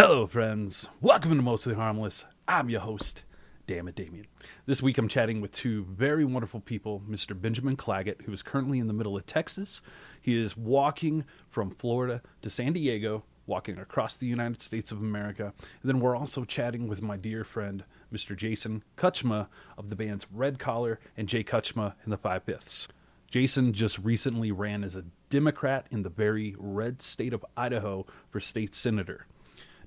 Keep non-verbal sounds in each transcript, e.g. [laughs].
Hello, friends. Welcome to Mostly Harmless. I'm your host, Damn it, Damien. This week I'm chatting with two very wonderful people Mr. Benjamin Clagett, who is currently in the middle of Texas. He is walking from Florida to San Diego, walking across the United States of America. And then we're also chatting with my dear friend, Mr. Jason Kutchma of the bands Red Collar and Jay Kutchma and the Five Fifths. Jason just recently ran as a Democrat in the very red state of Idaho for state senator.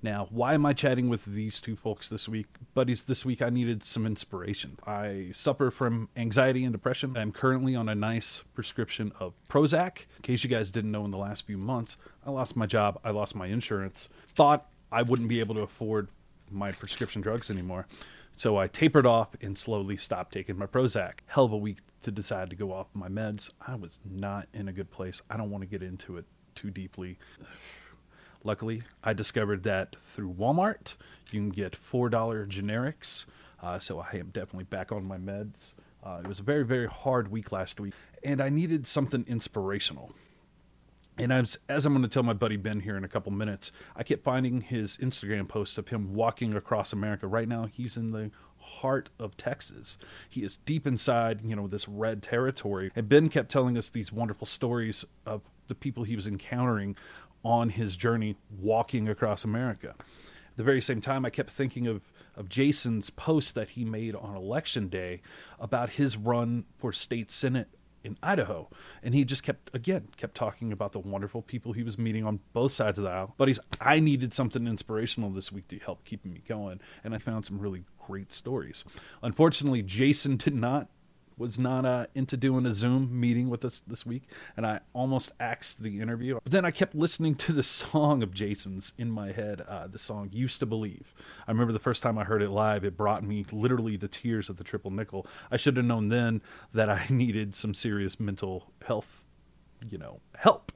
Now, why am I chatting with these two folks this week? Buddies, this week I needed some inspiration. I suffer from anxiety and depression. I'm currently on a nice prescription of Prozac. In case you guys didn't know, in the last few months, I lost my job, I lost my insurance, thought I wouldn't be able to afford my prescription drugs anymore. So I tapered off and slowly stopped taking my Prozac. Hell of a week to decide to go off my meds. I was not in a good place. I don't want to get into it too deeply. Luckily, I discovered that through Walmart, you can get $4 generics. Uh, so I am definitely back on my meds. Uh, it was a very, very hard week last week, and I needed something inspirational. And as, as I'm going to tell my buddy Ben here in a couple minutes, I kept finding his Instagram post of him walking across America. Right now, he's in the heart of Texas. He is deep inside, you know, this red territory. And Ben kept telling us these wonderful stories of the people he was encountering on his journey walking across America. At the very same time, I kept thinking of, of Jason's post that he made on election day about his run for state senate in Idaho. And he just kept, again, kept talking about the wonderful people he was meeting on both sides of the aisle. But he's, I needed something inspirational this week to help keep me going. And I found some really great stories. Unfortunately, Jason did not was not uh, into doing a Zoom meeting with us this week, and I almost axed the interview. But then I kept listening to the song of Jason's in my head, uh, the song "Used to Believe." I remember the first time I heard it live; it brought me literally to tears at the Triple Nickel. I should have known then that I [laughs] needed some serious mental health, you know, help.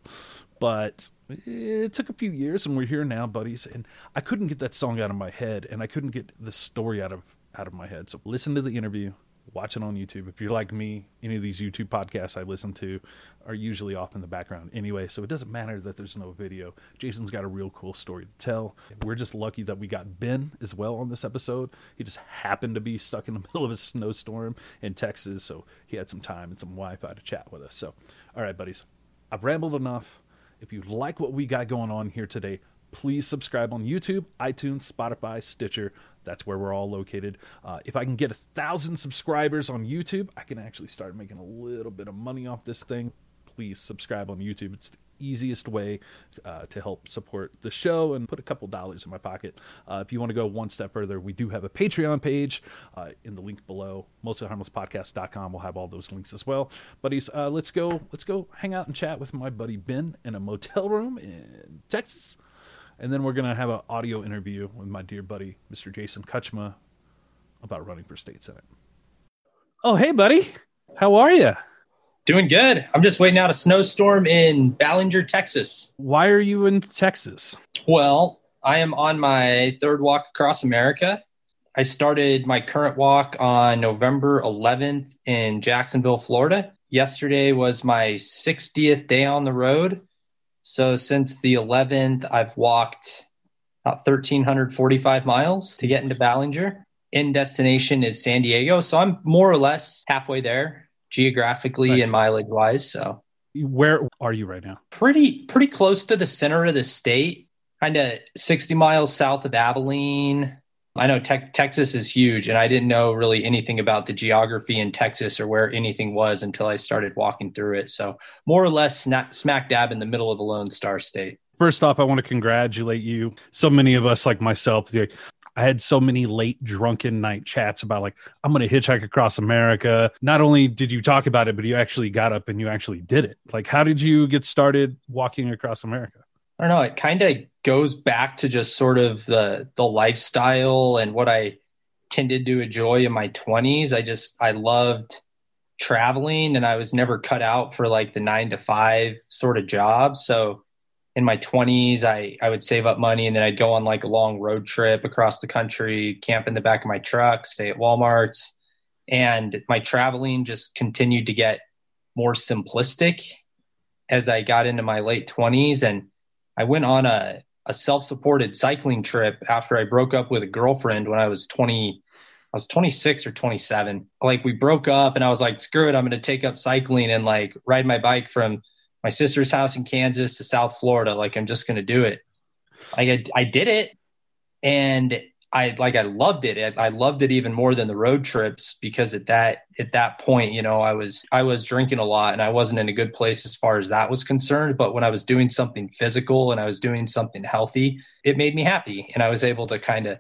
But it took a few years, and we're here now, buddies. And I couldn't get that song out of my head, and I couldn't get the story out of out of my head. So listen to the interview watch it on YouTube. If you're like me, any of these YouTube podcasts I listen to are usually off in the background anyway, so it doesn't matter that there's no video. Jason's got a real cool story to tell. We're just lucky that we got Ben as well on this episode. He just happened to be stuck in the [laughs] middle of a snowstorm in Texas, so he had some time and some Wi Fi to chat with us. So, all right, buddies, I've rambled enough. If you like what we got going on here today, please subscribe on YouTube, iTunes, Spotify, Stitcher. That's where we're all located. Uh, if I can get a thousand subscribers on YouTube, I can actually start making a little bit of money off this thing. Please subscribe on YouTube. It's the easiest way uh, to help support the show and put a couple dollars in my pocket. Uh, if you want to go one step further, we do have a Patreon page uh, in the link below. MostlyHarmlessPodcast.com will have all those links as well. Buddies, uh, let's go. Let's go hang out and chat with my buddy Ben in a motel room in Texas. And then we're going to have an audio interview with my dear buddy, Mr. Jason Kutchma, about running for state senate. Oh, hey, buddy. How are you? Doing good. I'm just waiting out a snowstorm in Ballinger, Texas. Why are you in Texas? Well, I am on my third walk across America. I started my current walk on November 11th in Jacksonville, Florida. Yesterday was my 60th day on the road. So since the 11th, I've walked about 1,345 miles to get into Ballinger. In destination is San Diego. So I'm more or less halfway there geographically nice. and mileage wise. So where are you right now? Pretty pretty close to the center of the state, kind of 60 miles south of Abilene, I know te- Texas is huge, and I didn't know really anything about the geography in Texas or where anything was until I started walking through it. So, more or less, smack dab in the middle of the Lone Star State. First off, I want to congratulate you. So many of us, like myself, the, I had so many late drunken night chats about like I'm going to hitchhike across America. Not only did you talk about it, but you actually got up and you actually did it. Like, how did you get started walking across America? I don't know. It kind of goes back to just sort of the the lifestyle and what I tended to enjoy in my 20s. I just I loved traveling and I was never cut out for like the 9 to 5 sort of job. So in my 20s, I I would save up money and then I'd go on like a long road trip across the country, camp in the back of my truck, stay at Walmart's, and my traveling just continued to get more simplistic as I got into my late 20s and I went on a, a self-supported cycling trip after I broke up with a girlfriend when I was 20 I was 26 or 27. Like we broke up and I was like, screw it, I'm going to take up cycling and like ride my bike from my sister's house in Kansas to South Florida. Like I'm just going to do it. I I did it and I like I loved it. I loved it even more than the road trips because at that at that point, you know, I was I was drinking a lot and I wasn't in a good place as far as that was concerned. But when I was doing something physical and I was doing something healthy, it made me happy, and I was able to kind of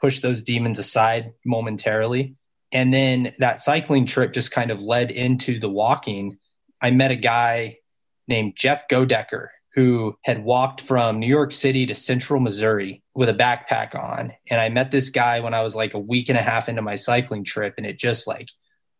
push those demons aside momentarily. And then that cycling trip just kind of led into the walking. I met a guy named Jeff Godecker who had walked from New York City to central Missouri with a backpack on. And I met this guy when I was like a week and a half into my cycling trip. And it just like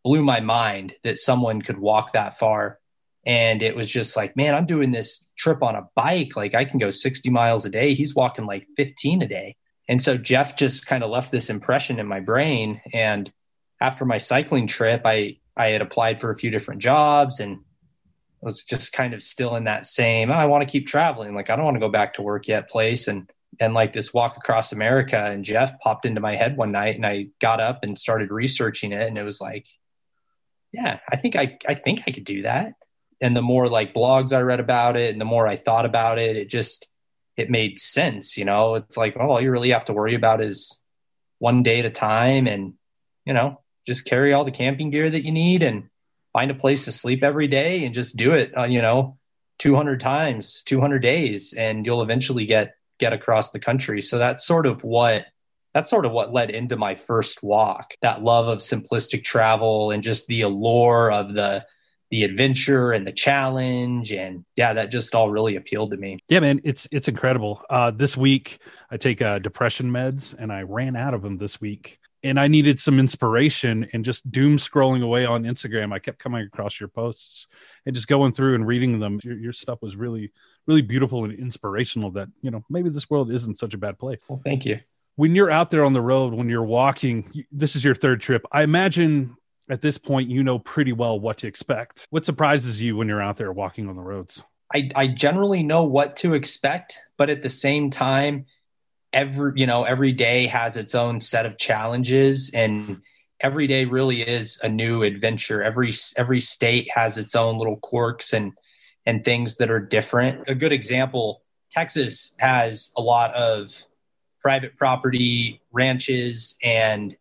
blew my mind that someone could walk that far. And it was just like, man, I'm doing this trip on a bike. Like I can go 60 miles a day. He's walking like 15 a day. And so Jeff just kind of left this impression in my brain. And after my cycling trip, I, I had applied for a few different jobs and was just kind of still in that same, oh, I want to keep traveling. Like, I don't want to go back to work yet place. And, and like this walk across America and Jeff popped into my head one night and I got up and started researching it. And it was like, yeah, I think I, I think I could do that. And the more like blogs I read about it and the more I thought about it, it just, it made sense. You know, it's like, oh, all you really have to worry about is one day at a time and, you know, just carry all the camping gear that you need and find a place to sleep every day and just do it, uh, you know, 200 times, 200 days, and you'll eventually get get across the country. So that's sort of what that's sort of what led into my first walk. That love of simplistic travel and just the allure of the the adventure and the challenge and yeah that just all really appealed to me yeah man it's it's incredible uh this week i take uh depression meds and i ran out of them this week and I needed some inspiration and just doom scrolling away on Instagram. I kept coming across your posts and just going through and reading them. Your, your, stuff was really, really beautiful and inspirational that, you know, maybe this world isn't such a bad place. Well, thank you. When you're out there on the road, when you're walking, this is your third trip. I imagine at this point, you know pretty well what to expect. What surprises you when you're out there walking on the roads? I, I generally know what to expect, but at the same time, every you know every day has its own set of challenges and every day really is a new adventure. Every every state has its own little quirks and and things that are different. A good example texas has a lot of private property ranches and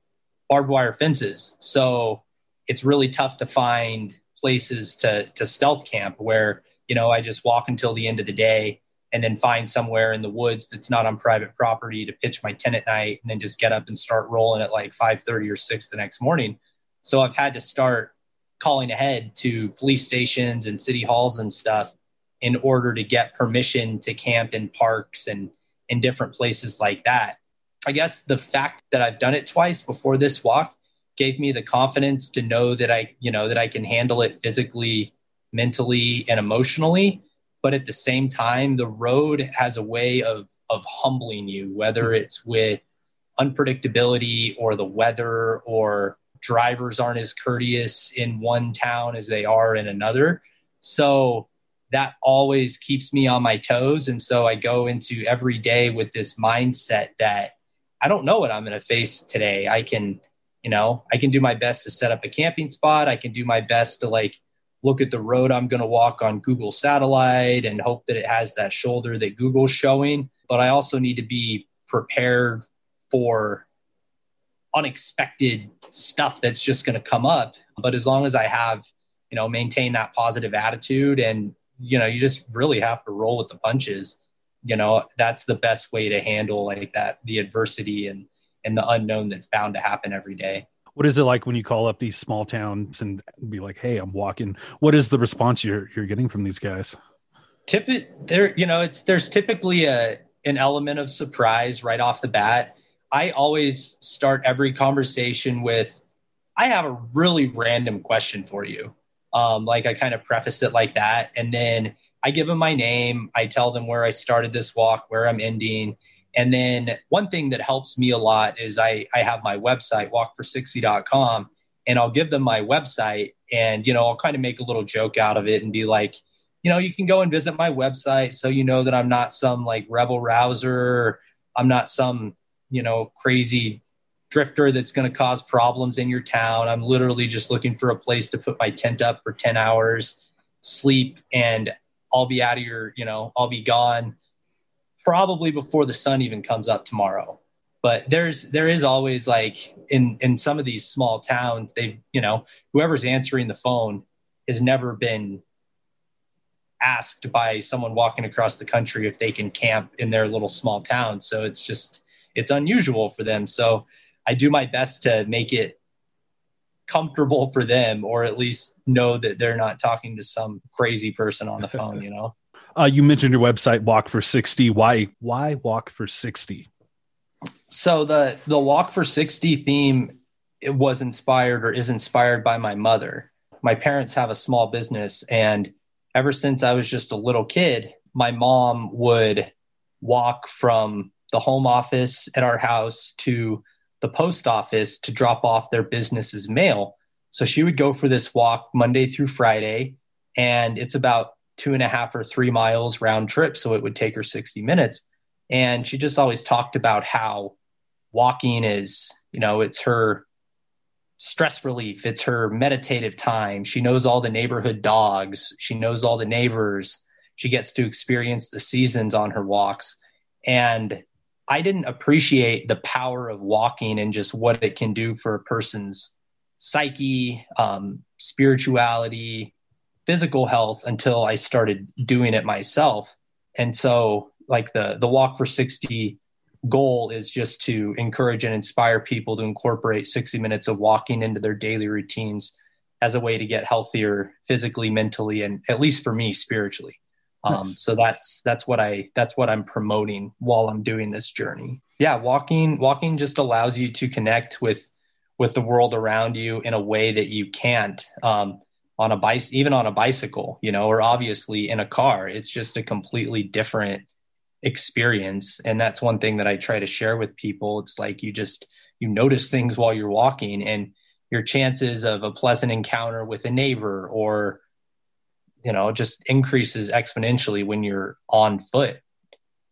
barbed wire fences. So it's really tough to find places to to stealth camp where you know i just walk until the end of the day and then find somewhere in the woods that's not on private property to pitch my tent at night and then just get up and start rolling at like 5.30 or 6 the next morning. So i've had to start calling ahead to police stations and city halls and stuff in order to get permission to camp in parks and in different places like that. I guess the fact that i've done it twice before this walk gave me the confidence to know that i you know that i can handle it physically mentally and emotionally but at the same time the road has a way of of humbling you whether mm-hmm. it's with unpredictability or the weather or drivers aren't as courteous in one town as they are in another. So that always keeps me on my toes. And so i go into every day with this mindset that i don't know what i'm going to face today. I can you know i can do my best to set up a camping spot. I can do my best to like look at the road I'm going to walk on Google Satellite and hope that it has that shoulder that Google's showing. But I also need to be prepared for unexpected stuff that's just going to come up. But as long as I have, you know, maintain that positive attitude and, you know, you just really have to roll with the punches. You know, that's the best way to handle like that, the adversity and, and the unknown that's bound to happen every day what is it like when you call up these small towns and be like, "Hey, I'm walking." What is the response you're you're getting from these guys? Tip it there. You know, it's there's typically a an element of surprise right off the bat. I always start every conversation with, "I have a really random question for you." Um, like I kind of preface it like that, and then I give them my name. I tell them where I started this walk, where I'm ending, and then one thing that helps me a lot is I, I have my website, walk460.com, and I'll give them my website and, you know, I'll kind of make a little joke out of it and be like, you know, you can go and visit my website so you know that I'm not some like rebel rouser. I'm not some, you know, crazy drifter that's going to cause problems in your town. I'm literally just looking for a place to put my tent up for 10 hours, sleep, and I'll be out of your, you know, I'll be gone probably before the sun even comes up tomorrow. But there's there is always like in in some of these small towns, they you know whoever's answering the phone has never been asked by someone walking across the country if they can camp in their little small town. So it's just it's unusual for them. So I do my best to make it comfortable for them or at least know that they're not talking to some crazy person on the [laughs] phone, you know. Uh, you mentioned your website Walk for 60. Why why Walk for 60? So the the Walk for 60 theme it was inspired or is inspired by my mother. My parents have a small business and ever since I was just a little kid, my mom would walk from the home office at our house to the post office to drop off their business's mail. So she would go for this walk Monday through Friday, and it's about two and a half or three miles round trip. So it would take her 60 minutes. And she just always talked about how walking is, you know, it's her stress relief, it's her meditative time. She knows all the neighborhood dogs, she knows all the neighbors. She gets to experience the seasons on her walks. And I didn't appreciate the power of walking and just what it can do for a person's psyche, um, spirituality, physical health until I started doing it myself. And so, like the the walk for 60 goal is just to encourage and inspire people to incorporate 60 minutes of walking into their daily routines as a way to get healthier physically, mentally, and at least for me, spiritually. Um, so that's that's what I that's what I'm promoting while I'm doing this journey. Yeah, walking walking just allows you to connect with with the world around you in a way that you can't um, on a bike, even on a bicycle, you know, or obviously in a car. It's just a completely different experience, and that's one thing that I try to share with people. It's like you just you notice things while you're walking, and your chances of a pleasant encounter with a neighbor or you know just increases exponentially when you're on foot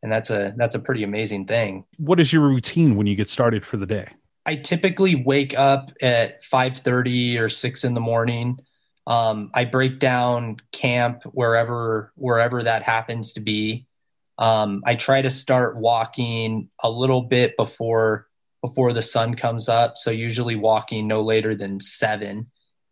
and that's a that's a pretty amazing thing what is your routine when you get started for the day i typically wake up at 5.30 or 6 in the morning um, i break down camp wherever wherever that happens to be. Um, i try to start walking a little bit before before the sun comes up. So usually walking no later than 7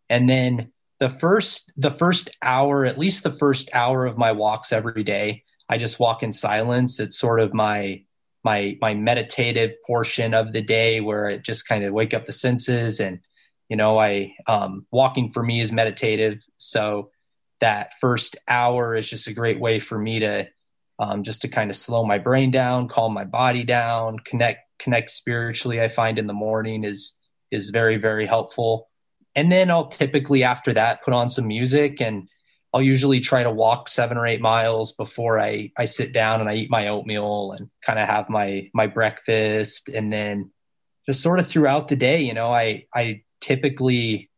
and then the first the first hour at least the first hour of my walks every day i just walk in silence. It's sort of my my my meditative portion of the day where I just kind of wake up the senses and you know i um, walking for me is meditative. So that first hour is just a great way for me to um, just to kind of slow my brain down calm my body down connect connect spiritually i find in the morning is is very very helpful. And then I'll typically after that put on some music and I'll usually try to walk seven or eight miles before I, I sit down and I eat my oatmeal and kind of have my my breakfast. And then just sort of throughout the day, you know, I I typically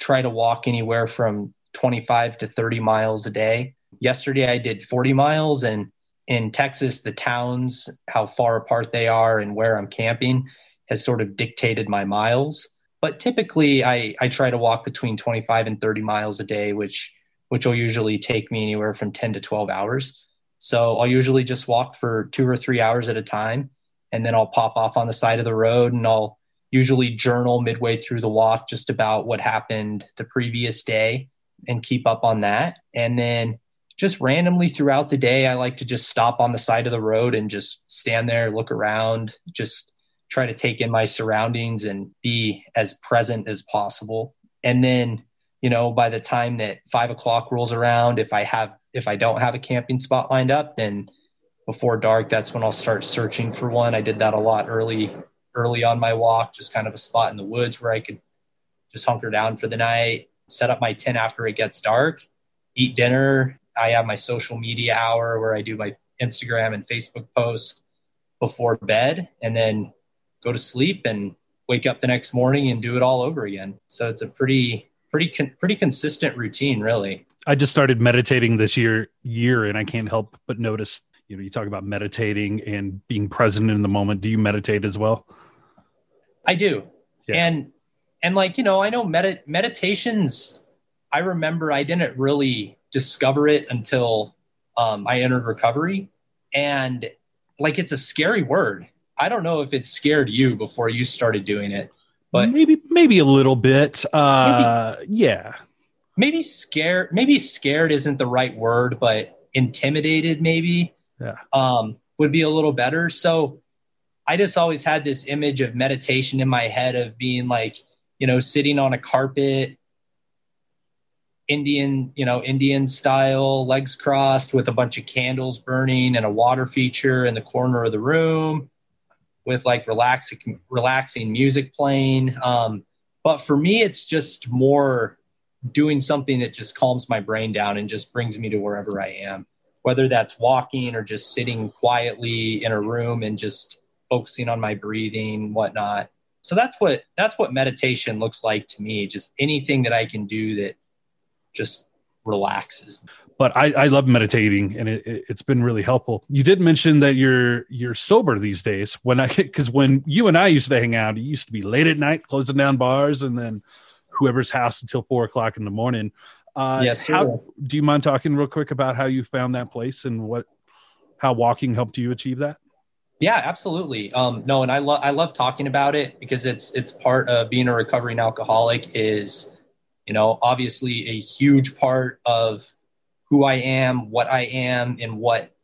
try to walk anywhere from 25 to 30 miles a day. Yesterday I did 40 miles and in Texas the towns how far apart they are and where I'm camping has sort of dictated my miles but typically I, I try to walk between 25 and 30 miles a day, which which will usually take me anywhere from 10 to 12 hours. So I'll usually just walk for two or three hours at a time, and then I'll pop off on the side of the road and I'll usually journal midway through the walk just about what happened the previous day and keep up on that. And then just randomly throughout the day, I like to just stop on the side of the road and just stand there, look around, just try to take in my surroundings and be as present as possible. And then, you know, by the time that five o'clock rolls around, if I have, if I don't have a camping spot lined up, then before dark, that's when I'll start searching for one. I did that a lot early, early on my walk, just kind of a spot in the woods where I could just hunker down for the night, set up my tent after it gets dark, eat dinner. I have my social media hour where I do my Instagram and Facebook posts before bed. And then go to sleep and wake up the next morning and do it all over again. So it's a pretty pretty pretty consistent routine, really. I just started meditating this year year and I can't help but notice, you know, you talk about meditating and being present in the moment. Do you meditate as well? I do. Yeah. And and like, you know, I know med- meditations I remember I didn't really discover it until um, I entered recovery and like it's a scary word. I don't know if it scared you before you started doing it, but maybe maybe a little bit. Uh, maybe, yeah, maybe scared. Maybe scared isn't the right word, but intimidated maybe. Yeah, um, would be a little better. So I just always had this image of meditation in my head of being like, you know, sitting on a carpet Indian, you know, Indian style, legs crossed with a bunch of candles burning and a water feature in the corner of the room with like relaxing relaxing music playing. Um, but for me, it's just more doing something that just calms my brain down and just brings me to wherever I am, whether that's walking or just sitting quietly in a room and just focusing on my breathing, whatnot. So that's what that's what meditation looks like to me. Just anything that I can do that just relaxes. But I, I love meditating, and it, has been really helpful. You did mention that you're you're sober these days. When I because when you and I used to hang out, it used to be late at night, closing down bars, and then whoever's house until four o'clock in the morning. Uh, yes. How, do you mind talking real quick about how you found that place and what how walking helped you achieve that? Yeah, absolutely. Um, no, and I love I love talking about it because it's it's part of being a recovering alcoholic is you know, obviously a huge part of who I am, what I am, and what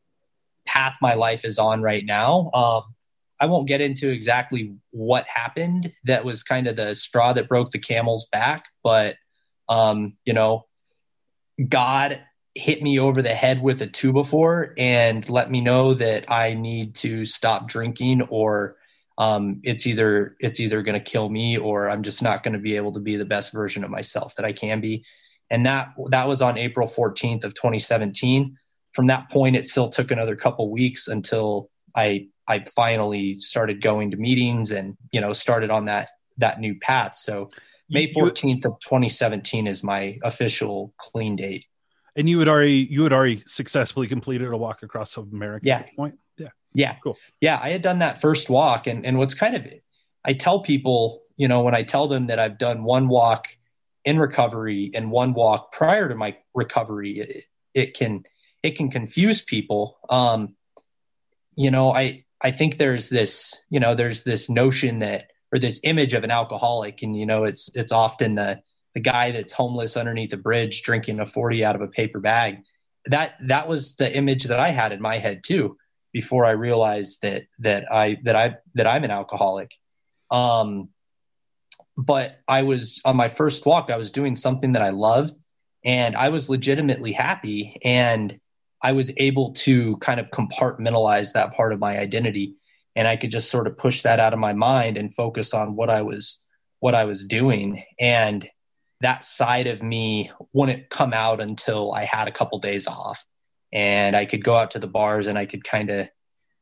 path my life is on right now. Um, I won't get into exactly what happened. That was kind of the straw that broke the camel's back, but um, you know, God hit me over the head with a two before and let me know that I need to stop drinking or um, it's either it's either going to kill me or I'm just not going to be able to be the best version of myself that I can be. And that that was on April 14th of 2017. From that point, it still took another couple weeks until I I finally started going to meetings and you know started on that that new path. So May 14th of 2017 is my official clean date. And you had already you had already successfully completed a walk across America yeah. at this point. Yeah. Yeah. Cool. Yeah. I had done that first walk. And, and what's kind of, I tell people, you know, when I tell them that I've done one walk in recovery and one walk prior to my recovery, it, it can, it can confuse people. Um, you know, I, I think there's this, you know, there's this notion that, or this image of an alcoholic and, you know, it's, it's often the, the guy that's homeless underneath a bridge drinking a 40 out of a paper bag. That, that was the image that I had in my head too before I realized that that I that I that I'm an alcoholic. Um, but I was on my first walk. I was doing something that I loved, and I was legitimately happy. And I was able to kind of compartmentalize that part of my identity, and I could just sort of push that out of my mind and focus on what I was what I was doing. And that side of me wouldn't come out until I had a couple days off and I could go out to the bars and I could kind of,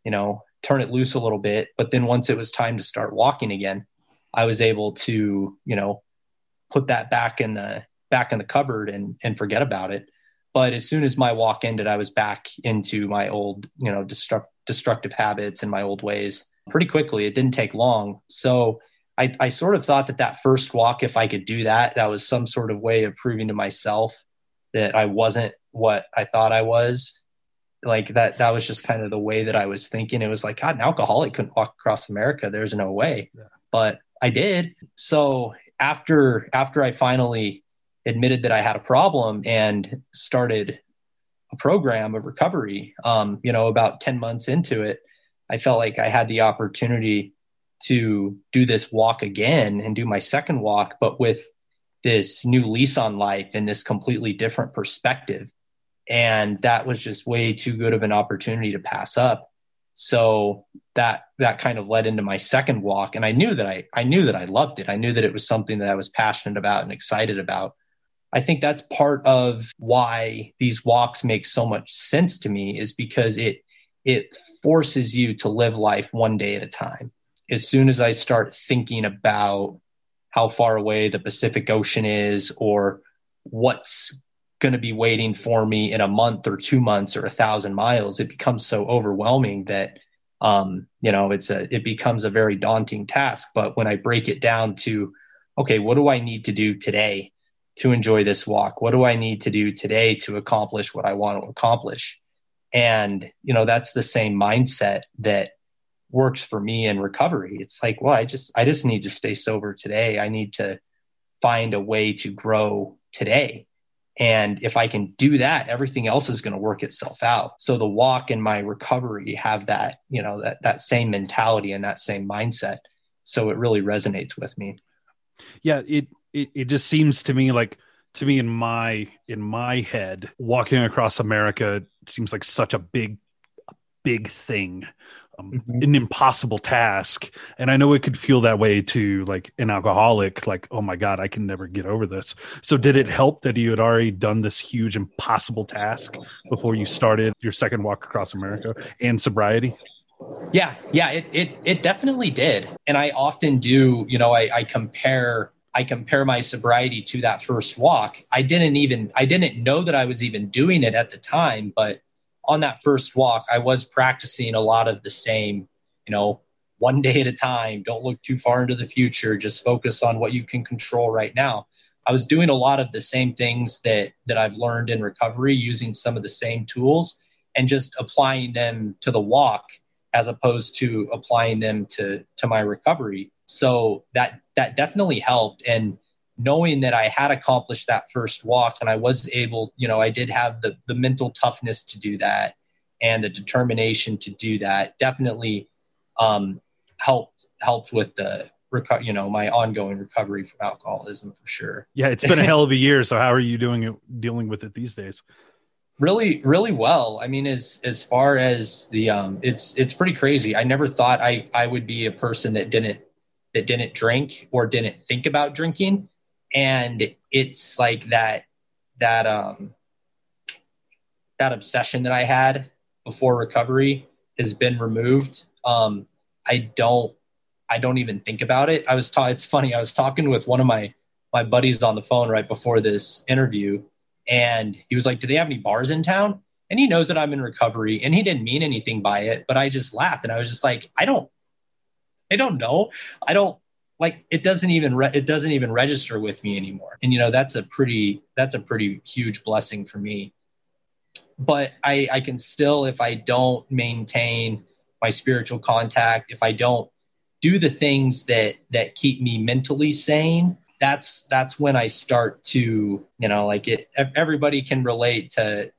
you know, turn it loose a little bit. But then once it was time to start walking again, I was able to, you know, put that back in the back in the cupboard and and forget about it. But as soon as my walk ended, I was back into my old, you know, destruct, destructive habits and my old ways pretty quickly. It didn't take long. So I, I sort of thought that that first walk, if I could do that, that was some sort of way of proving to myself that I wasn't what I thought I was. Like that, that was just kind of the way that I was thinking. It was like, God, an alcoholic couldn't walk across America. There's no way. Yeah. But I did. So after, after I finally admitted that I had a problem and started a program of recovery, um, you know, about 10 months into it, I felt like I had the opportunity to do this walk again and do my second walk, but with this new lease on life and this completely different perspective. And that was just way too good of an opportunity to pass up. So that that kind of led into my second walk. And i knew that i i knew that i loved it. I knew that it was something that i was passionate about and excited about. I think that's part of why these walks make so much sense to me is because it it forces you to live life one day at a time as soon as i start thinking about how far away the pacific ocean is or what's going to be waiting for me in a month or two months or a thousand miles, it becomes so overwhelming that um, you know it's a it becomes a very daunting task. But when I break it down to okay, what do I need to do today to enjoy this walk? What do I need to do today to accomplish what I want to accomplish? And you know that's the same mindset that works for me in recovery. It's like, well, I just I just need to stay sober today. I need to find a way to grow today and if I can do that, everything else is going to work itself out. So the walk and my recovery have that, you know, that, that same mentality and that same mindset. So it really resonates with me. Yeah. It, it, it just seems to me like, to me in my in my head walking across america seems like such a big big thing um, mm-hmm. an impossible task and i know it could feel that way to like an alcoholic like oh my god i can never get over this so did it help that you had already done this huge impossible task before you started your second walk across america and sobriety yeah yeah it it, it definitely did and i often do you know I, I compare I compare my sobriety to that first walk. I didn't even I didn't know that I was even doing it at the time, but on that first walk, I was practicing a lot of the same, you know, one day at a time. Don't look too far into the future. Just focus on what you can control right now. I was doing a lot of the same things that that I've learned in recovery, using some of the same tools and just applying them to the walk as opposed to applying them to to my recovery. So that that definitely helped. And knowing that I had accomplished that first walk and I was able, you know, I did have the the mental toughness to do that and the determination to do that definitely um, helped helped with the reco- you know my ongoing recovery from alcoholism for sure. Yeah, it's been a hell of a year. So how are you doing it dealing with it these days? Really, really well. I mean, as as far as the um, it's it's pretty crazy. I never thought I I would be a person that didn't that didn't drink or didn't think about drinking and it's like that that um that obsession that I had before recovery has been removed. Um, I don't I don't even think about it. I was ta- it's funny. I was talking with one of my my buddies on the phone right before this interview, and he was like, "Do they have any bars in town?" And he knows that I'm in recovery, and he didn't mean anything by it, but I just laughed, and I was just like, "I don't, I don't know. I don't like it doesn't even re- it doesn't even register with me anymore. And you know that's a pretty that's a pretty huge blessing for me. But i i can still if i don't maintain my spiritual contact if i don't do the things that that keep me mentally sane that's that's when i start to you know like it everybody can relate to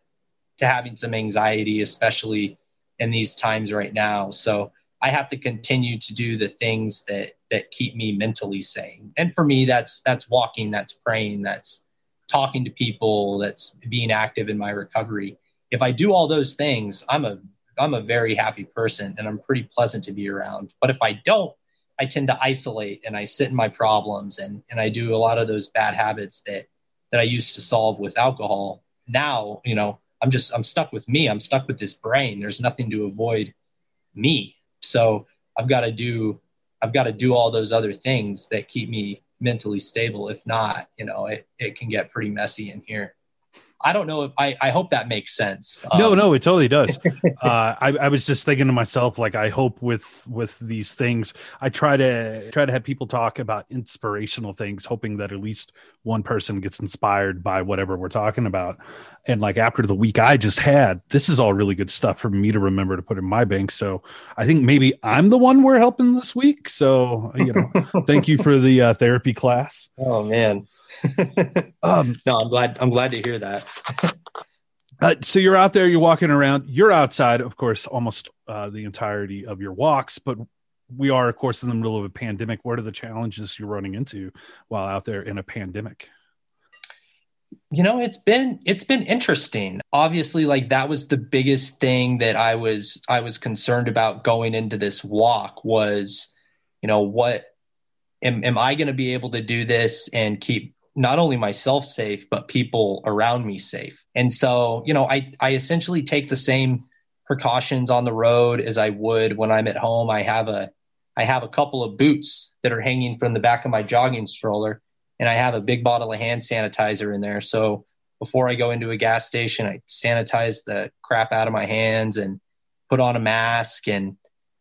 to having some anxiety especially in these times right now. So I have to continue to do the things that that keep me mentally sane. And for me, that's that's walking, that's praying, that's talking to people, that's being active in my recovery. If I do all those things, I'm a I'm a very happy person and I'm pretty pleasant to be around. But if I don't, I tend to isolate and I sit in my problems and and I do a lot of those bad habits that that I used to solve with alcohol. Now, you know, I'm just I'm stuck with me. I'm stuck with this brain. There's nothing to avoid me so I've got to do I've got to do all those other things that keep me mentally stable. If not, you know, it, it can get pretty messy in here. I don't know if I, I hope that makes sense. No, um, no, it totally does. [laughs] uh, I, I was just thinking to myself, like, I hope with, with these things, I try to try to have people talk about inspirational things, hoping that at least one person gets inspired by whatever we're talking about. And like after the week I just had, this is all really good stuff for me to remember to put in my bank. So I think maybe I'm the one we're helping this week. So, you know, [laughs] thank you for the uh, therapy class. Oh man. [laughs] um, no, I'm glad. I'm glad to hear that. [laughs] uh, so you're out there, you're walking around. You're outside, of course, almost uh, the entirety of your walks, but we are, of course, in the middle of a pandemic. What are the challenges you're running into while out there in a pandemic? You know, it's been it's been interesting. Obviously, like that was the biggest thing that I was I was concerned about going into this walk was, you know, what am, am I going to be able to do this and keep not only myself safe but people around me safe? And so you know i i essentially take the same precautions on the road as i would when i'm at home. I have a i have a couple of boots that are hanging from the back of my jogging stroller and i have a big bottle of hand sanitizer in there so before I go into a gas station, I sanitize the crap out of my hands and put on a mask and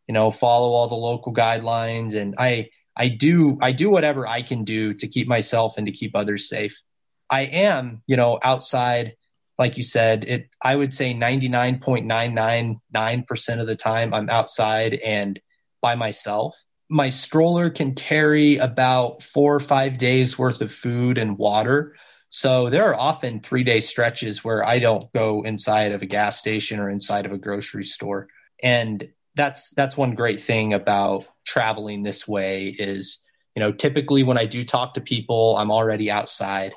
you know follow all the local guidelines and I I do I do whatever I can do to keep myself and to keep others safe. I am, you know, outside like you said, it I would say 99.999% of the time I'm outside and by myself. My stroller can carry about 4 or 5 days worth of food and water. So there are often 3-day stretches where I don't go inside of a gas station or inside of a grocery store. And that's that's one great thing about traveling this way is, you know, typically when I do talk to people, I'm already outside.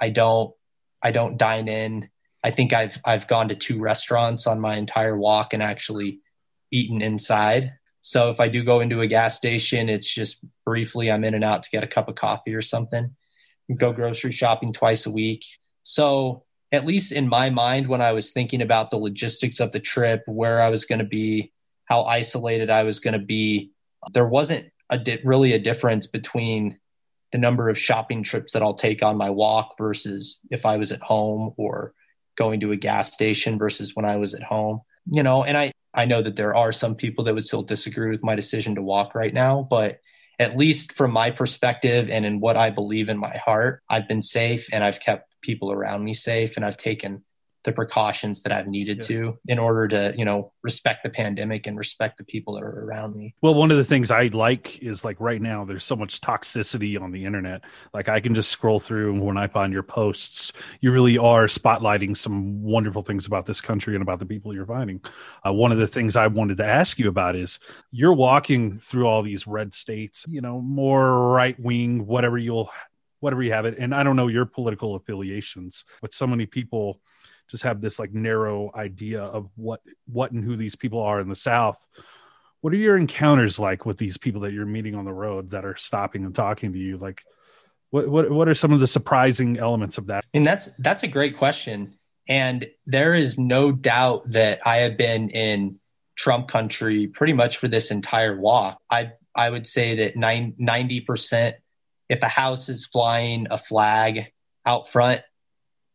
I don't I don't dine in I think I've I've gone to two restaurants on my entire walk and actually eaten inside. So if I do go into a gas station, it's just briefly I'm in and out to get a cup of coffee or something. Go grocery shopping twice a week. So at least in my mind, when I was thinking about the logistics of the trip, where I was going to be, how isolated I was going to be, there wasn't a di- really a difference between the number of shopping trips that I'll take on my walk versus if I was at home or going to a gas station versus when I was at home. You know, and I I know that there are some people that would still disagree with my decision to walk right now, but at least from my perspective and in what I believe in my heart, I've been safe and I've kept people around me safe and I've taken the precautions that I've needed yeah. to in order to, you know, respect the pandemic and respect the people that are around me. Well, one of the things I like is like right now there's so much toxicity on the internet. Like I can just scroll through and when I find your posts, you really are spotlighting some wonderful things about this country and about the people you're finding. Uh, one of the things I wanted to ask you about is you're walking through all these red states, you know, more right wing, whatever you'll whatever you have it and i don't know your political affiliations but so many people just have this like narrow idea of what what and who these people are in the South. What are your encounters like with these people that you're meeting on the road that are stopping and talking to you? Like, what what what are some of the surprising elements of that? And that's that's a great question. And there is no doubt that I have been in Trump country pretty much for this entire walk. I I would say that 90% if a house is flying a flag out front,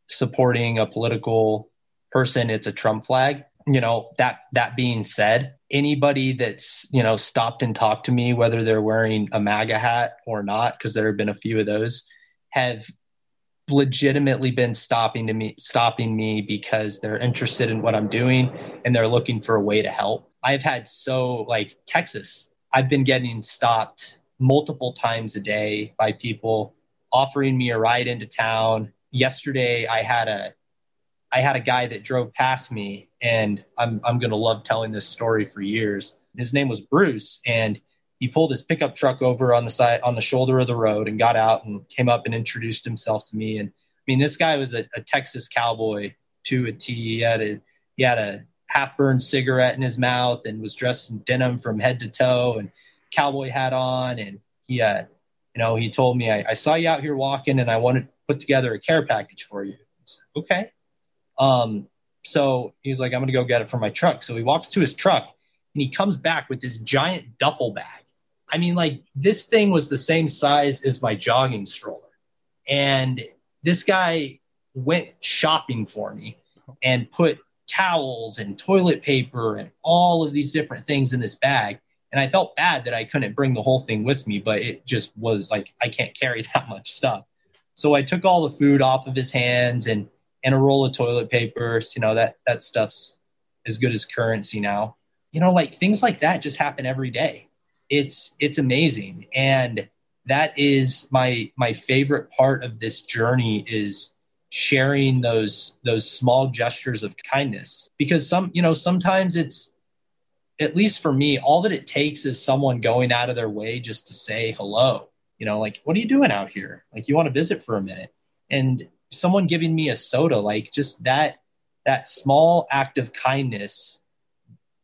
supporting a political person, it's a Trump flag. You know, that that being said, anybody that's, you know, stopped and talked to me, whether they're wearing a MAGA hat or not, because there have been a few of those, have legitimately been stopping to me stopping me because they're interested in what I'm doing and they're looking for a way to help. I've had so like Texas, I've been getting stopped multiple times a day by people offering me a ride into town yesterday I had a I had a guy that drove past me and I'm I'm going to love telling this story for years. His name was Bruce and he pulled his pickup truck over on the side on the shoulder of the road and got out and came up and introduced himself to me and I mean this guy was a, a Texas cowboy to a T. He had a he had a half burned cigarette in his mouth and was dressed in denim from head to toe and cowboy hat on and he uh you know he told me I, I saw you out here walking and I wanted put together a care package for you. Said, okay. Um, so he's like, I'm going to go get it from my truck. So he walks to his truck and he comes back with this giant duffel bag. I mean, like this thing was the same size as my jogging stroller. And this guy went shopping for me and put towels and toilet paper and all of these different things in this bag. And I felt bad that I couldn't bring the whole thing with me, but it just was like, I can't carry [laughs] that much stuff. So I took all the food off of his hands and and a roll of toilet paper. You know that that stuff's as good as currency now. You know, like things like that just happen every day. It's it's amazing, and that is my my favorite part of this journey is sharing those those small gestures of kindness because some you know sometimes it's at least for me all that it takes is someone going out of their way just to say hello you know like what are you doing out here? Like you want to visit for a minute. And someone giving me a soda like just that that small act of kindness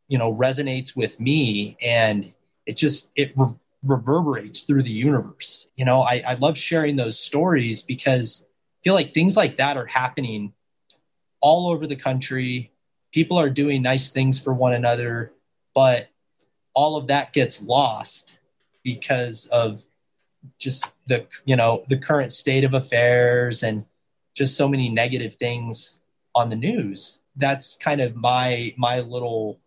you know resonates with me and it just it re- reverberates through the universe. You know I, I love sharing those stories because i feel like things like that are happening all over the country. People are doing nice things for one another but all of that gets lost because of just the you know the current state of affairs and just so many negative things on the news. That's kind of my my little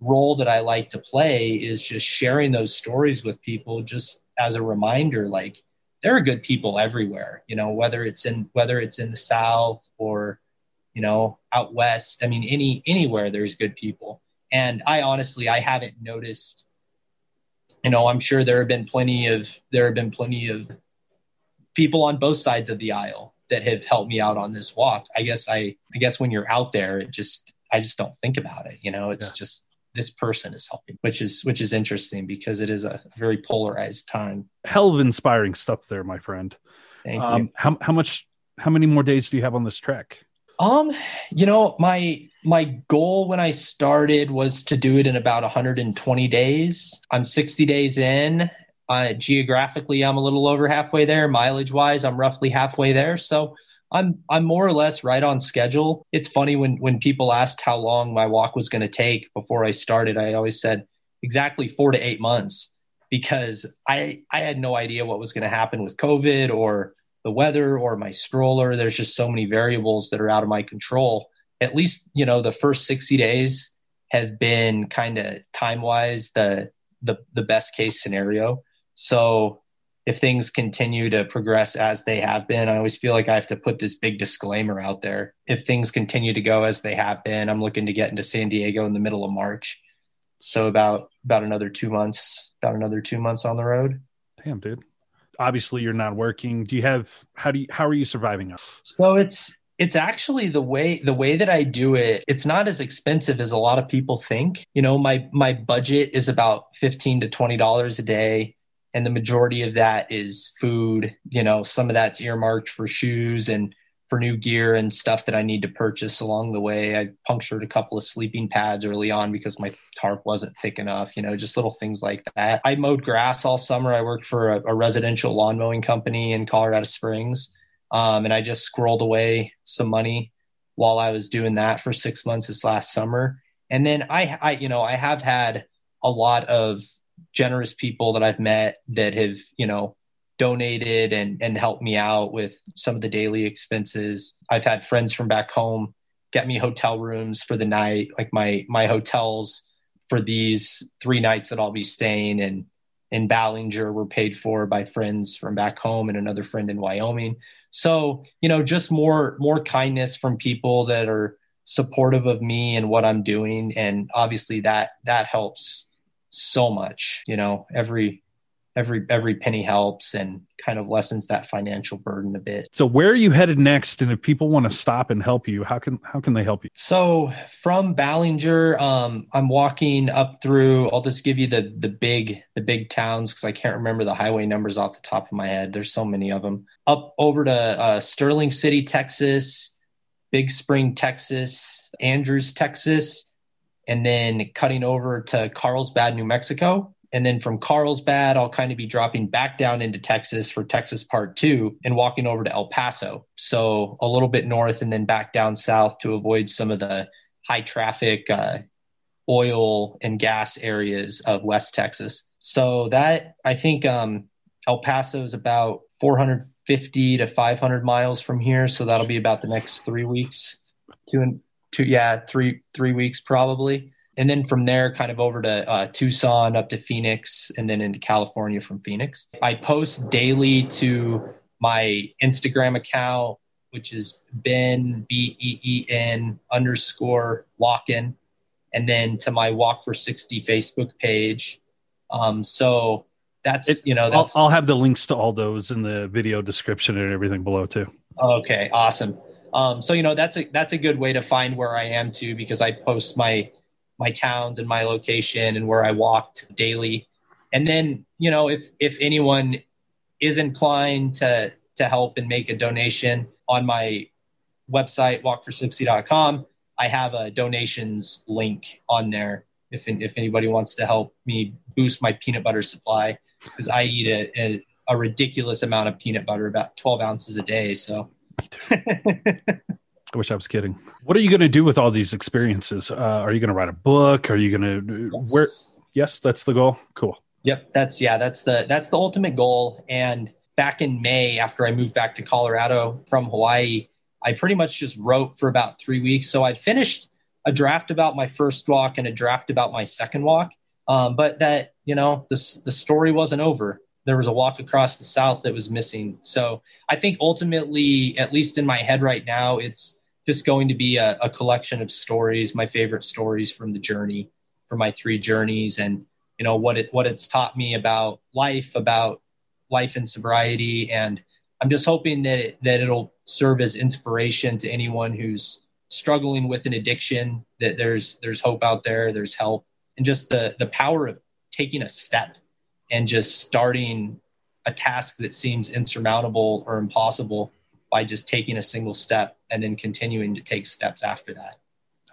role that I like to play is just sharing those stories with people just as a reminder like there are good people everywhere, you know, whether it's in whether it's in the south or you know, out west. I mean any anywhere there's good people. And I honestly I haven't noticed you know, I'm sure there have been plenty of there have been plenty of people on both sides of the aisle that have helped me out on this walk. I guess I I guess when you're out there, it just I just don't think about it. You know, it's yeah. just this person is helping, which is which is interesting because it is a, very polarized time. Hell of inspiring stuff there, my friend. Thank um, you. How how much how many more days do you have on this trek? Um, you know, my my goal when I started was to do it in about 120 days. I'm 60 days in. Uh, geographically, I'm a little over halfway there. Mileage wise, I'm roughly halfway there. So I'm I'm more or less right on schedule. It's funny when when people asked how long my walk was going to take before I started, I always said exactly 4 to 8 months because I I had no idea what was going to happen with COVID or the weather or my stroller. There's just so many variables that are out of my control. At least, you know, the first 60 days have been kind of time-wise the the the best case scenario. So if things continue to progress as they have been, I always feel like I have to put this big disclaimer out there. If things continue to go as they have been, I'm looking to get into San Diego in the middle of March. So about about another two months, about another two months on the road. Damn, dude. Obviously, you're not working. Do you have how do you how are you surviving? So it's it's actually the way the way that I do it. It's not as expensive as a lot of people think. You know, my my budget is about fifteen to twenty dollars a day and the majority of that is food. You know, some of that's earmarked for shoes and for new gear and stuff that I need to purchase along the way. I punctured a couple of sleeping pads early on because my tarp wasn't thick enough, you know, just little things like that. I mowed grass all summer. I worked for a, a residential lawn mowing company in Colorado Springs. Um, and I just squirreled away some money while I was doing that for six months this last summer. And then I, I, you know, I have had a lot of generous people that I've met that have, you know, donated and, and helped me out with some of the daily expenses. I've had friends from back home get me hotel rooms for the night. Like my, my hotels for these three nights that I'll be staying in, in Ballinger were paid for by friends from back home and another friend in Wyoming. So, you know, just more, more kindness from people that are supportive of me and what I'm doing. And obviously that, that helps so much. You know, every every every penny helps and kind of lessens that financial burden a bit. So where are you headed next? And if people want to stop and help you, how can how can they help you? So from Ballinger, um, I'm walking up through. I'll just give you the the big the big towns because I can't remember the highway numbers off the top of my head. There's so many of them. Up over to uh, Sterling City, Texas, Big Spring, Texas, Andrews, Texas and then cutting over to Carlsbad, New Mexico. And then from Carlsbad, I'll kind of be dropping back down into Texas for Texas Part Two and walking over to El Paso. So a little bit north and then back down south to avoid some of the high traffic uh, oil and gas areas of West Texas. So that I think um, El Paso is about 450 to 500 miles from here. So that'll be about the next three weeks, two and two yeah three three weeks probably and then from there kind of over to uh, tucson up to phoenix and then into california from phoenix. I post daily to my instagram account which is ben b-e-e-n underscore walkin and then to my walk for 60 facebook page. Um, so that's it, you know that's, I'll, I'll have the links to all those in the video description and everything below too. Okay awesome. Um, so you know that's a that's a good way to find where I am too because I post my my towns and my location and where I walked daily. And then you know if if anyone is inclined to to help and make a donation on my website walkfor60.com, I have a donations link on there if if anybody wants to help me boost my peanut butter supply because I eat a, a, a ridiculous amount of peanut butter, about 12 ounces a day. So [laughs] I wish I was kidding. What are you going to do with all these experiences? Uh, are you going to write a book? Are you going to yes. where? Yes, that's the goal. Cool. Yep, that's yeah, that's the that's the ultimate goal. And back in May after I moved back to Colorado from Hawaii, I pretty much just wrote for about three weeks. So I'd finished a draft about my first walk and a draft about my second walk. Um, but that, you know, the, the story wasn't over. There was a walk across the South that was missing. So I think ultimately, at least in my head right now, it's just going to be a, a collection of stories, my favorite stories from the journey, from my three journeys, and you know what it what it's taught me about life, about life and sobriety, and I'm just hoping that it, that it'll serve as inspiration to anyone who's struggling with an addiction. That there's there's hope out there, there's help, and just the the power of taking a step and just starting a task that seems insurmountable or impossible by just taking a single step and then continuing to take steps after that.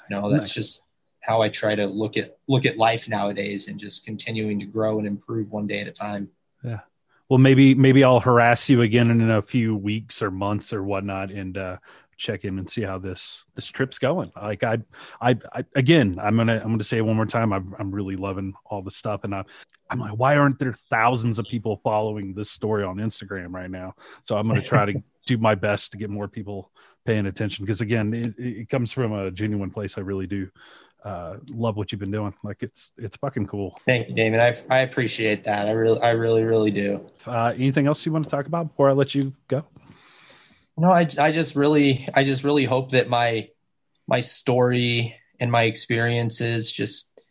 You know, that's nice. just how I try to look at look at life nowadays and just continuing to grow and improve one day at a time. Yeah. Well, maybe maybe I'll harass you again in a few weeks or months or whatnot, and uh, check in and see how this this trip's going. Like I, I, I again, I'm gonna I'm gonna say it one more time. I'm I'm really loving all the stuff, and I, I'm like, why aren't there thousands of people following this story on Instagram right now? So I'm gonna try to do my best to get more people paying attention because again, it, it comes from a genuine place. I really do. Uh, love what you've been doing. Like it's it's fucking cool. Thank you, Damon. I I appreciate that. I really I really really do. Uh, anything else you want to talk about before I let you go? No, I, I just really I just really hope that my my story and my experiences just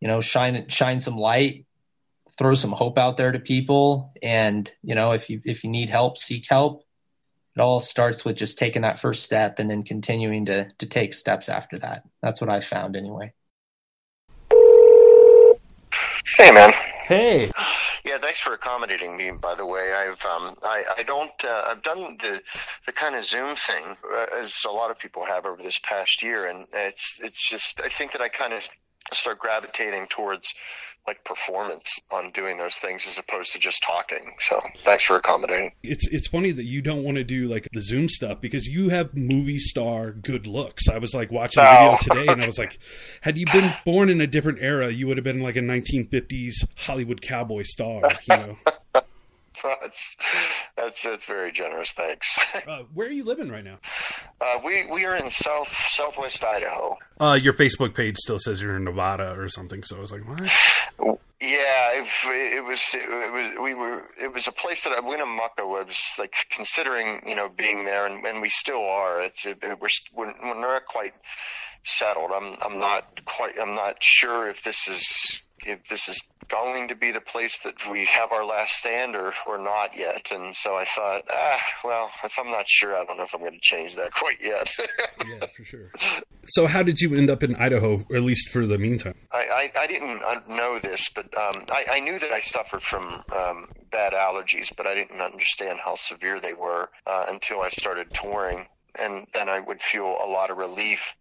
you know shine shine some light, throw some hope out there to people, and you know if you if you need help, seek help. It all starts with just taking that first step and then continuing to to take steps after that. That's what I found anyway. Hey man. Hey. Yeah, thanks for accommodating me. By the way, I've um, I, I don't uh, I've done the the kind of Zoom thing uh, as a lot of people have over this past year, and it's it's just I think that I kind of start gravitating towards like performance on doing those things as opposed to just talking. So thanks for accommodating. It's it's funny that you don't want to do like the Zoom stuff because you have movie star good looks. I was like watching a video oh. today and I was like, had you been born in a different era, you would have been like a 1950s Hollywood cowboy star. You know. [laughs] that's that's that's very generous. Thanks. [laughs] uh, where are you living right now? Uh, we we are in south southwest Idaho. Uh, your Facebook page still says you're in Nevada or something. So I was like, what? Yeah, it, it, was it was we were it was a place that I went to Winnemucca was like considering you know being there, and, and we still are. It's it, we're, we're we're not quite settled. I'm I'm not quite I'm not sure if this is if this is going to be the place that we have our last stand or, or not yet. And so I thought, ah, well, if I'm not sure, I don't know if I'm going to change that [laughs] quite yet. yeah, for sure. So how did you end up in Idaho, at least for the meantime? I, I, I didn't know this, but um, I, I knew that I suffered from um, bad allergies, but I didn't understand how severe they were uh, until I started touring. And then I would feel a lot of relief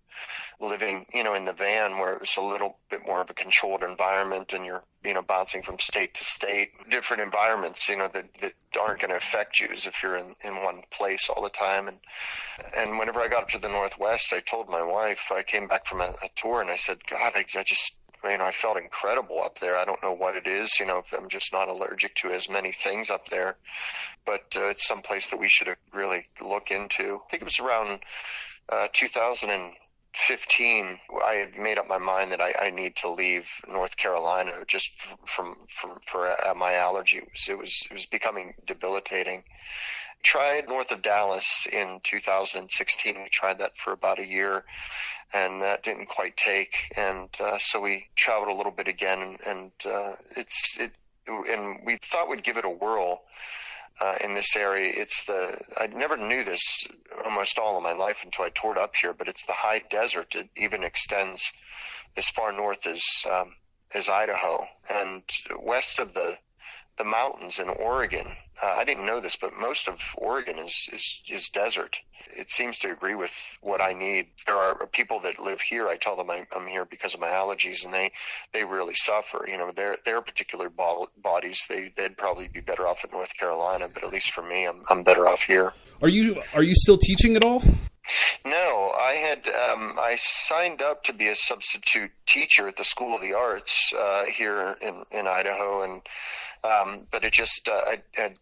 living, you know, in the van where it was a little bit more of a controlled environment and you're, you know, bouncing from state to state, different environments, you know, that, that aren't going to affect you as if you're in, in one place all the time. And, and whenever I got up to the Northwest, I told my wife, I came back from a, a tour and I said, God, I, I just, you know, I felt incredible up there. I don't know what it is. You know, I'm just not allergic to as many things up there, but uh, it's some place that we should really look into. I think it was around uh, 2000 and 15, I had made up my mind that I, I need to leave North Carolina just from from for uh, my was, it was it was becoming debilitating. Tried north of Dallas in 2016. We tried that for about a year, and that didn't quite take. And uh, so we traveled a little bit again, and, and uh, it's it. And we thought we'd give it a whirl uh, in this area. It's the I never knew this almost all of my life until I toured up here, but it's the high desert. It even extends as far north as um, as Idaho and west of the the mountains in Oregon. Uh, I didn't know this, but most of Oregon is, is is desert. It seems to agree with what I need. There are people that live here. I tell them I, am here because of my allergies, and they they really suffer. You know, their their particular bodies they they'd probably be better off in North Carolina, but at least for me, I'm I'm better off here. Are you are you still teaching at all? No, I had um, I signed up to be a substitute teacher at the School of the Arts uh, here in in Idaho, and um, but it just uh, I, I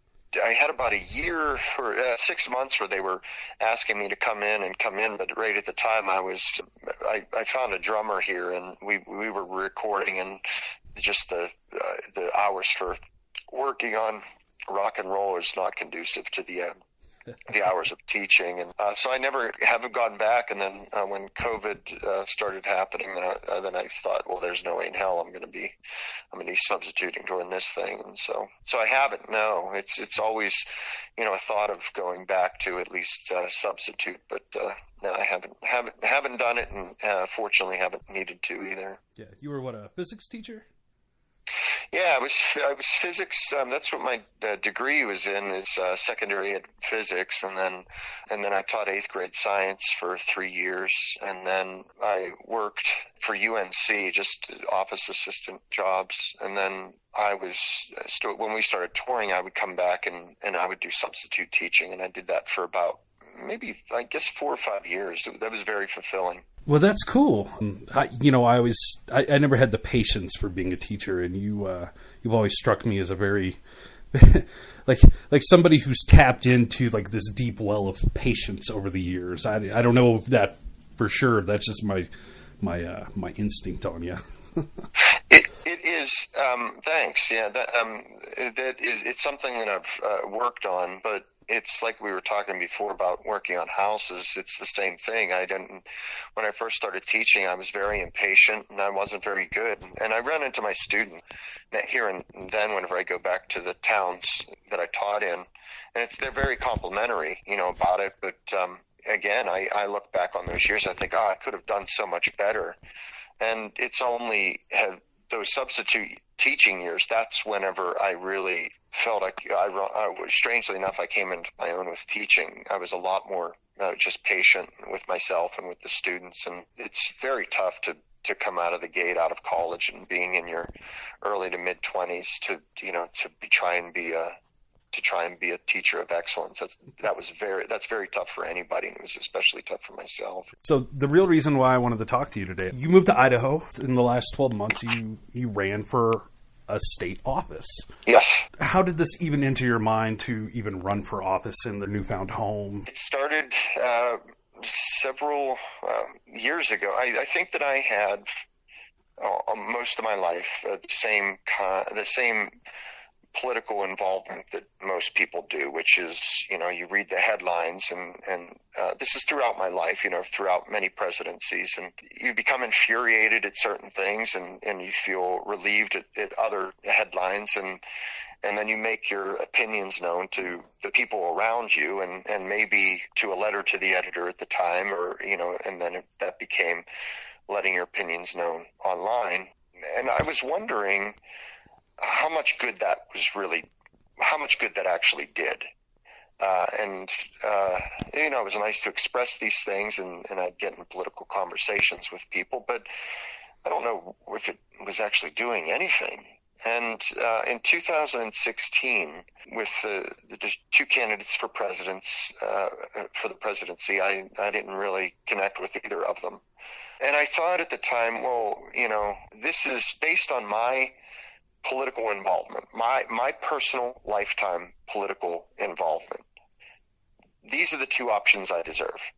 I had about a year or uh, six months where they were asking me to come in and come in, but right at the time I was I, I found a drummer here and we we were recording and just the uh, the hours for working on rock and roll is not conducive to the uh, the hours of teaching, and uh, so I never haven't gone back. And then uh, when COVID uh, started happening, then I, uh, then I thought, well, there's no way in hell I'm going to be I'm going to be substituting during this thing, and so so I haven't. No, it's it's always you know a thought of going back to at least uh, substitute, but uh, no, I haven't haven't haven't done it, and fortunately haven't needed to either. Yeah, you were what a physics teacher. Yeah, I was I was physics. Um, that's what my uh, degree was in is uh, secondary ed physics, and then and then I taught eighth grade science for three years, and then I worked for UNC, just office assistant jobs, and then I was st- when we started touring, I would come back and and I would do substitute teaching, and I did that for about maybe I guess four or five years. That was very fulfilling. Well, that's cool. I, you know, I always I, I, never had the patience for being a teacher, and you uh, you've always struck me as a very [laughs] like like somebody who's tapped into like this deep well of patience over the years. I, I don't know that for sure. That's just my my uh, my instinct on you. [laughs] it, it is. Um, thanks. Yeah, that um, that is. It's something that I've uh, worked on, but it's like we were talking before about working on houses. It's the same thing. I didn't, when I first started teaching, I was very impatient and I wasn't very good. And I ran into my student here and then whenever I go back to the towns that I taught in, and it's they're very complimentary, you know, about it. But um, again, I, I look back on those years, I think, oh, I could have done so much better. And it's only have those substitute teaching years. That's whenever I really felt like I, I strangely enough, I came into my own with teaching. I was a lot more uh, just patient with myself and with the students, and it's very tough to to come out of the gate out of college and being in your early to mid 20s to you know to be, try and be a to try and be a teacher of excellence. That's that was very that's very tough for anybody, and it was especially tough for myself. So the real reason why I wanted to talk to you today, you moved to Idaho in the last twelve months. You you ran for a state office. Yes. How did this even enter your mind to even run for office in the newfound home? It started uh, several uh, years ago. I, I, think that I had uh, most of my life uh, the same the same political involvement that most people do, which is, you know, you read the headlines and, and uh, this is throughout my life, you know, throughout many presidencies and you become infuriated at certain things and, and you feel relieved at, at other headlines and, and then you make your opinions known to the people around you and, and maybe to a letter to the editor at the time or, you know, and then it, that became letting your opinions known online. And I was wondering, how much good that was really, how much good that actually did. Uh, and uh, you know, it was nice to express these things, and, and I'd get in political conversations with people, but I don't know if it was actually doing anything. And uh, in 2016, with the, the, two candidates for presidents uh, for the presidency, I, I didn't really connect with either of them. And I thought at the time, well, you know, this is based on my political involvement, my my personal lifetime political involvement. These are the two options I deserve.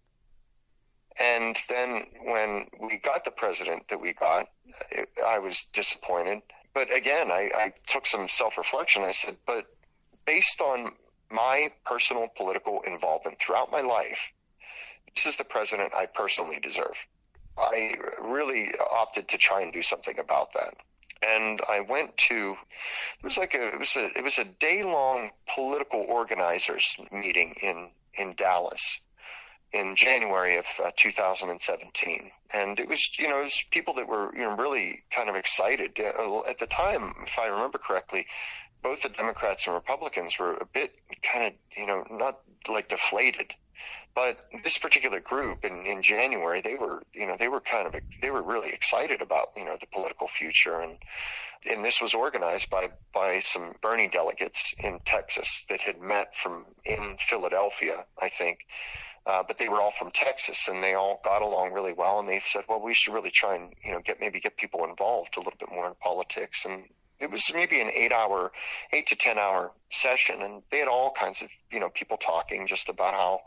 And then when we got the president that we got, it, I was disappointed. But again, I, I took some self reflection. I said, but based on my personal political involvement throughout my life, this is the president I personally deserve. I really opted to try and do something about that and I went to it was like a it was a it was a day long political organizers meeting in in Dallas in January of uh, 2017, and it was you know it was people that were you know really kind of excited at the time, if I remember correctly. Both the Democrats and Republicans were a bit kind of, you know, not like deflated but this particular group in, in January, they were, you know, they were kind of, they were really excited about, you know, the political future. And, and this was organized by, by some Bernie delegates in Texas that had met from in Philadelphia, I think. Uh, but they were all from Texas and they all got along really well. And they said, well, we should really try and, you know, get, maybe get people involved a little bit more in politics. And it was maybe an eight hour, eight to ten hour session, and they had all kinds of you know people talking just about how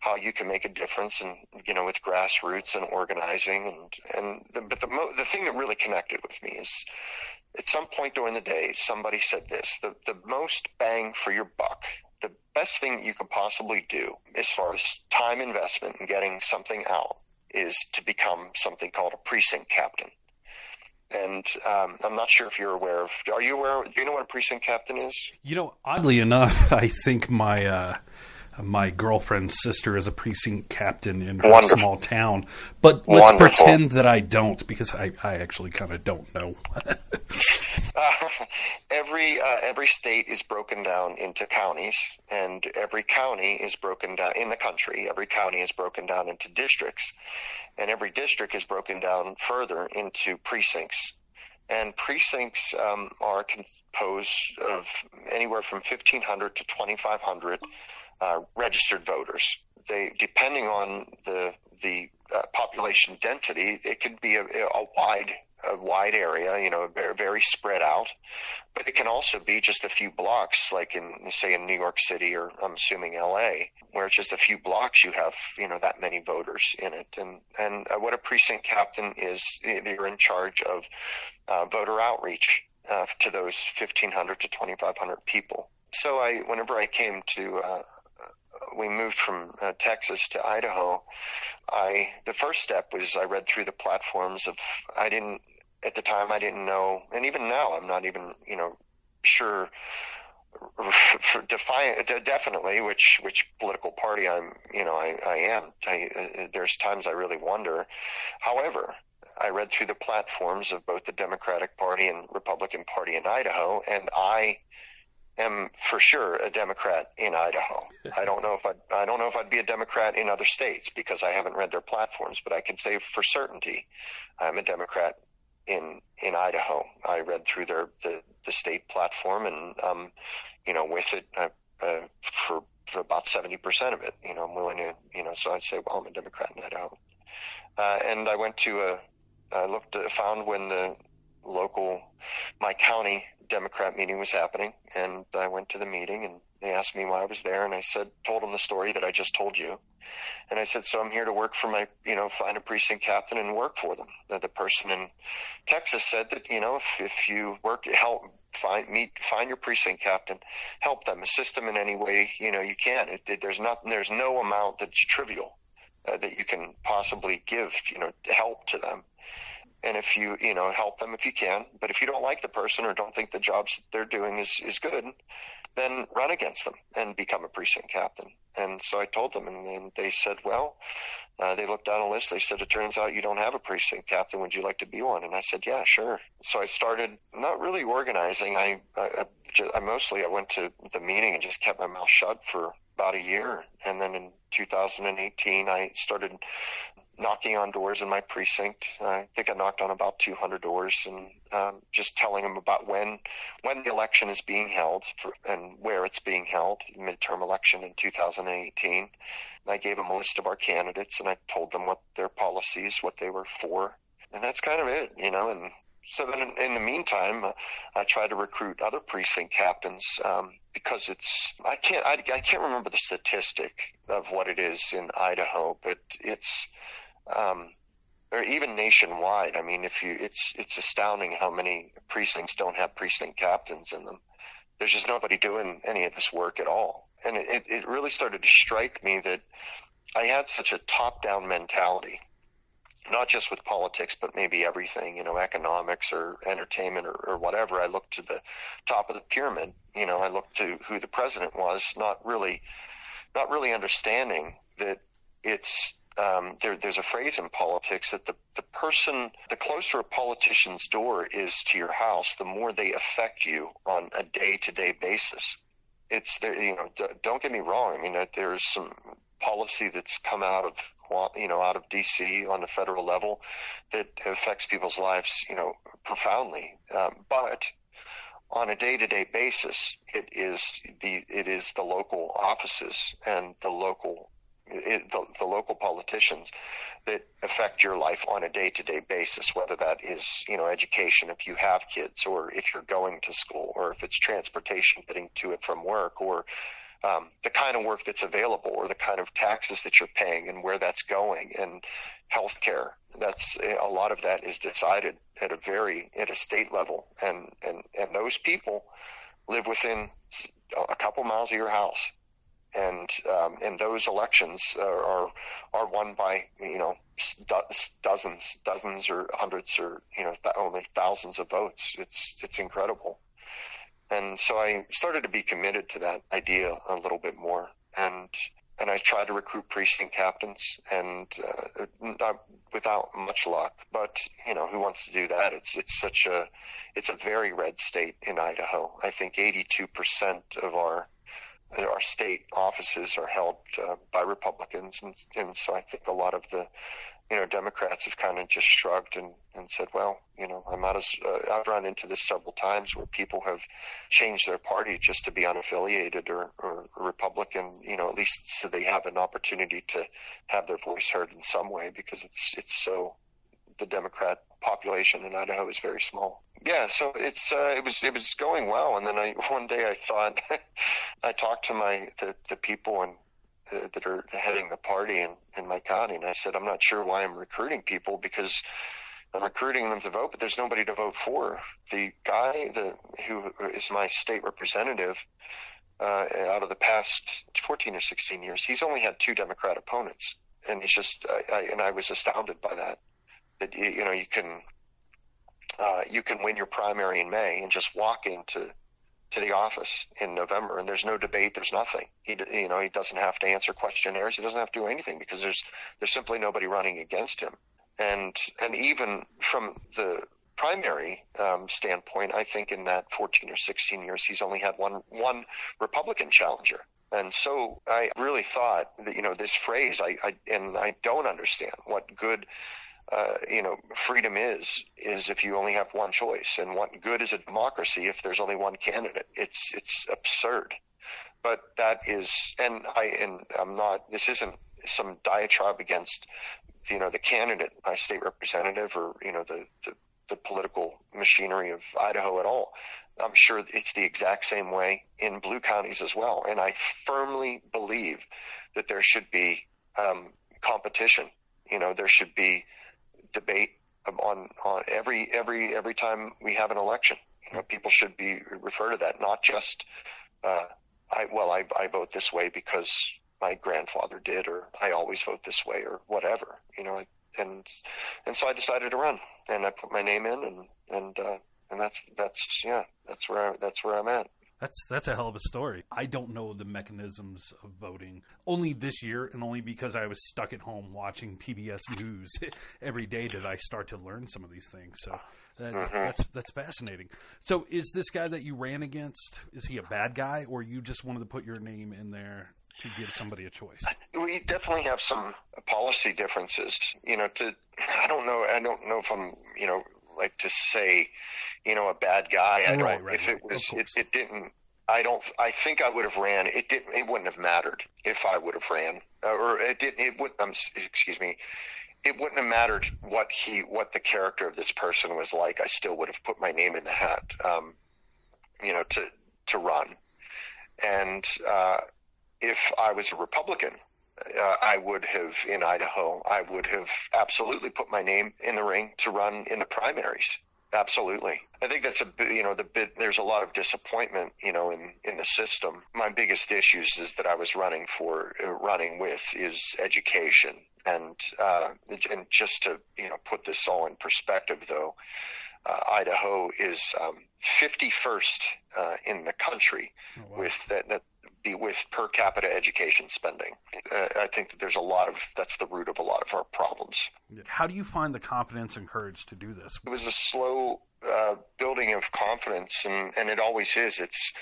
how you can make a difference, and you know with grassroots and organizing, and and the, but the mo- the thing that really connected with me is at some point during the day somebody said this: the the most bang for your buck. The best thing you could possibly do as far as time investment and getting something out is to become something called a precinct captain and um, I'm not sure if you're aware of. Are you aware? Do you know what a precinct captain is? You know, oddly enough, [laughs] I think my uh, my girlfriend's sister is a precinct captain in her Wonderful. small town. But let's Wonderful. pretend that I don't, because I, I actually kind of don't know. [laughs] uh, [laughs] every uh, every state is broken down into counties, and every county is broken down in the country. Every county is broken down into districts, and every district is broken down further into precincts. And precincts um, are composed of anywhere from 1,500 to 2,500 uh, registered voters. They, depending on the the uh, population density, it could be a, a wide a wide area, you know, very, very spread out. But it can also be just a few blocks, like in, say, in New York City or I'm assuming LA, where it's just a few blocks you have, you know, that many voters in it. And, and uh, what a precinct captain is, they're in charge of uh, voter outreach uh, to those 1,500 to 2,500 people. So I, whenever I came to, uh, we moved from uh, Texas to Idaho, I the first step was I read through the platforms of I didn't at the time I didn't know, and even now I'm not even you know sure [laughs] for define definitely which which political party I'm you know I, I am. I, uh, there's times I really wonder. However, I read through the platforms of both the Democratic Party and Republican Party in Idaho, and I am for sure a Democrat in Idaho. [laughs] I don't know if I'd, I don't know if I'd be a Democrat in other states because I haven't read their platforms, but I can say for certainty I'm a Democrat in in Idaho. I read through their the, the state platform, and um, you know, with it uh, uh, for for about seventy percent of it, you know, I'm willing to, you know, so I'd say, well, I'm a Democrat in Idaho. Uh, and I went to a, I looked, found when the local, my county Democrat meeting was happening, and I went to the meeting, and they asked me why I was there, and I said, told them the story that I just told you, and I said, so I'm here to work for my, you know, find a precinct captain and work for them. The, the person in Texas said that, you know, if if you work, help find meet find your precinct captain, help them, assist them in any way you know you can. It, it, there's not there's no amount that's trivial uh, that you can possibly give, you know, help to them and if you you know help them if you can but if you don't like the person or don't think the jobs that they're doing is is good then run against them and become a precinct captain. And so i told them and they said well uh, they looked down a list. They said it turns out you don't have a precinct captain. Would you like to be one? And i said yeah sure. So i started not really organizing. I i, I mostly i went to the meeting and just kept my mouth shut for about a year. And then in 2018 i started knocking on doors in my precinct. I think I knocked on about 200 doors and um, just telling them about when when the election is being held for, and where it's being held, midterm election in 2018. I gave them a list of our candidates and I told them what their policies, what they were for, and that's kind of it, you know. And so then, in, in the meantime, uh, I tried to recruit other precinct captains um, because it's I can't I, I can't remember the statistic of what it is in Idaho, but it's um, or even nationwide. I mean, if you, it's it's astounding how many precincts don't have precinct captains in them. There's just nobody doing any of this work at all, and it it really started to strike me that I had such a top-down mentality, not just with politics, but maybe everything, you know, economics or entertainment or, or whatever. I looked to the top of the pyramid. You know, I looked to who the president was, not really, not really understanding that it's um, there, there's a phrase in politics that the, the person, the closer a politician's door is to your house, the more they affect you on a day to day basis. It's there, you know, don't get me wrong. I mean, there's some policy that's come out of, you know, out of DC on the federal level that affects people's lives, you know, profoundly. Um, but on a day-to-day basis, it is the it is the local offices and the local it, the, the local politicians that affect your life on a day-to-day basis whether that is you know education if you have kids or if you're going to school or if it's transportation getting to it from work or um, the kind of work that's available or the kind of taxes that you're paying and where that's going and healthcare. That's a lot of that is decided at a very at a state level and and and those people live within a couple miles of your house and um, and those elections are, are, won by you know dozens dozens or hundreds or you know th- only thousands of votes. It's it's incredible. And so I started to be committed to that idea a little bit more. And and I tried to recruit precinct captains and uh, not without much luck but you know who wants to do that? It's it's such a it's a very red state in Idaho. I think 82% of our our state offices are held uh, by Republicans, and, and so I think a lot of the you know Democrats have kind of just shrugged and, and said, well, you know, I'm not as uh, I've run into this several times where people have changed their party just to be unaffiliated or, or Republican, you know, at least so they have an opportunity to have their voice heard in some way because it's it's so the Democrat population in Idaho is very small. Yeah, so it's uh, it was it was going well, and then I [laughs] one day I thought [laughs] I talked to my the, the people and uh, that are heading the party in, in my county, and I said I'm not sure why I'm recruiting people because I'm recruiting them to vote, but there's nobody to vote for. The guy the who is my state representative uh, out of the past 14 or 16 years, he's only had two Democrat opponents, and he's just I, I, and I was astounded by that that you, you know you can uh, you can win your primary in May and just walk into to the office in November, and there's no debate. There's nothing. He, you know, he doesn't have to answer questionnaires. He doesn't have to do anything because there's there's simply nobody running against him. And and even from the primary um, standpoint, I think in that 14 or 16 years, he's only had one one Republican challenger. And so I really thought that you know this phrase, I, I and I don't understand what good uh, you know, freedom is is if you only have one choice, and what good is a democracy if there's only one candidate? It's it's absurd. But that is, and I and I'm not. This isn't some diatribe against, you know, the candidate, my state representative, or you know, the the, the political machinery of Idaho at all. I'm sure it's the exact same way in blue counties as well. And I firmly believe that there should be um, competition. You know, there should be debate on on every every every time we have an election. You know, people should be refer to that, not just uh, I well I, I vote this way because my grandfather did, or I always vote this way, or whatever. You know, and and so I decided to run, and I put my name in, and and uh, and that's that's yeah, that's where I, that's where I'm at. That's that's a hell of a story. I don't know the mechanisms of voting. Only this year, and only because I was stuck at home watching PBS News [laughs] every day did I start to learn some of these things. So that, mm-hmm. that's that's fascinating. So is this guy that you ran against? Is he a bad guy, or you just wanted to put your name in there to give somebody a choice? We definitely have some policy differences. You know, to I don't know. I don't know if I'm you know like to say you know, a bad guy. I don't. Right, if it was, it, it didn't. I don't. I think I would have ran. It didn't. It wouldn't have mattered if I would have ran, uh, or it didn't. It wouldn't. Um, excuse me. It wouldn't have mattered what he, what the character of this person was like. I still would have put my name in the hat. Um, you know, to to run, and uh, if I was a Republican, uh, I would have in Idaho, I would have absolutely put my name in the ring to run in the primaries. Absolutely. I think that's a you know the bit there's a lot of disappointment you know in in the system. My biggest issues is that I was running for uh, running with is education and uh, and just to you know put this all in perspective though. Uh, Idaho is um, 51st uh, in the country oh, wow. with that, that be with per capita education spending. Uh, I think that there's a lot of that's the root of a lot of our problems. How do you find the confidence and courage to do this? It was a slow uh, building of confidence, and, and it always is. It's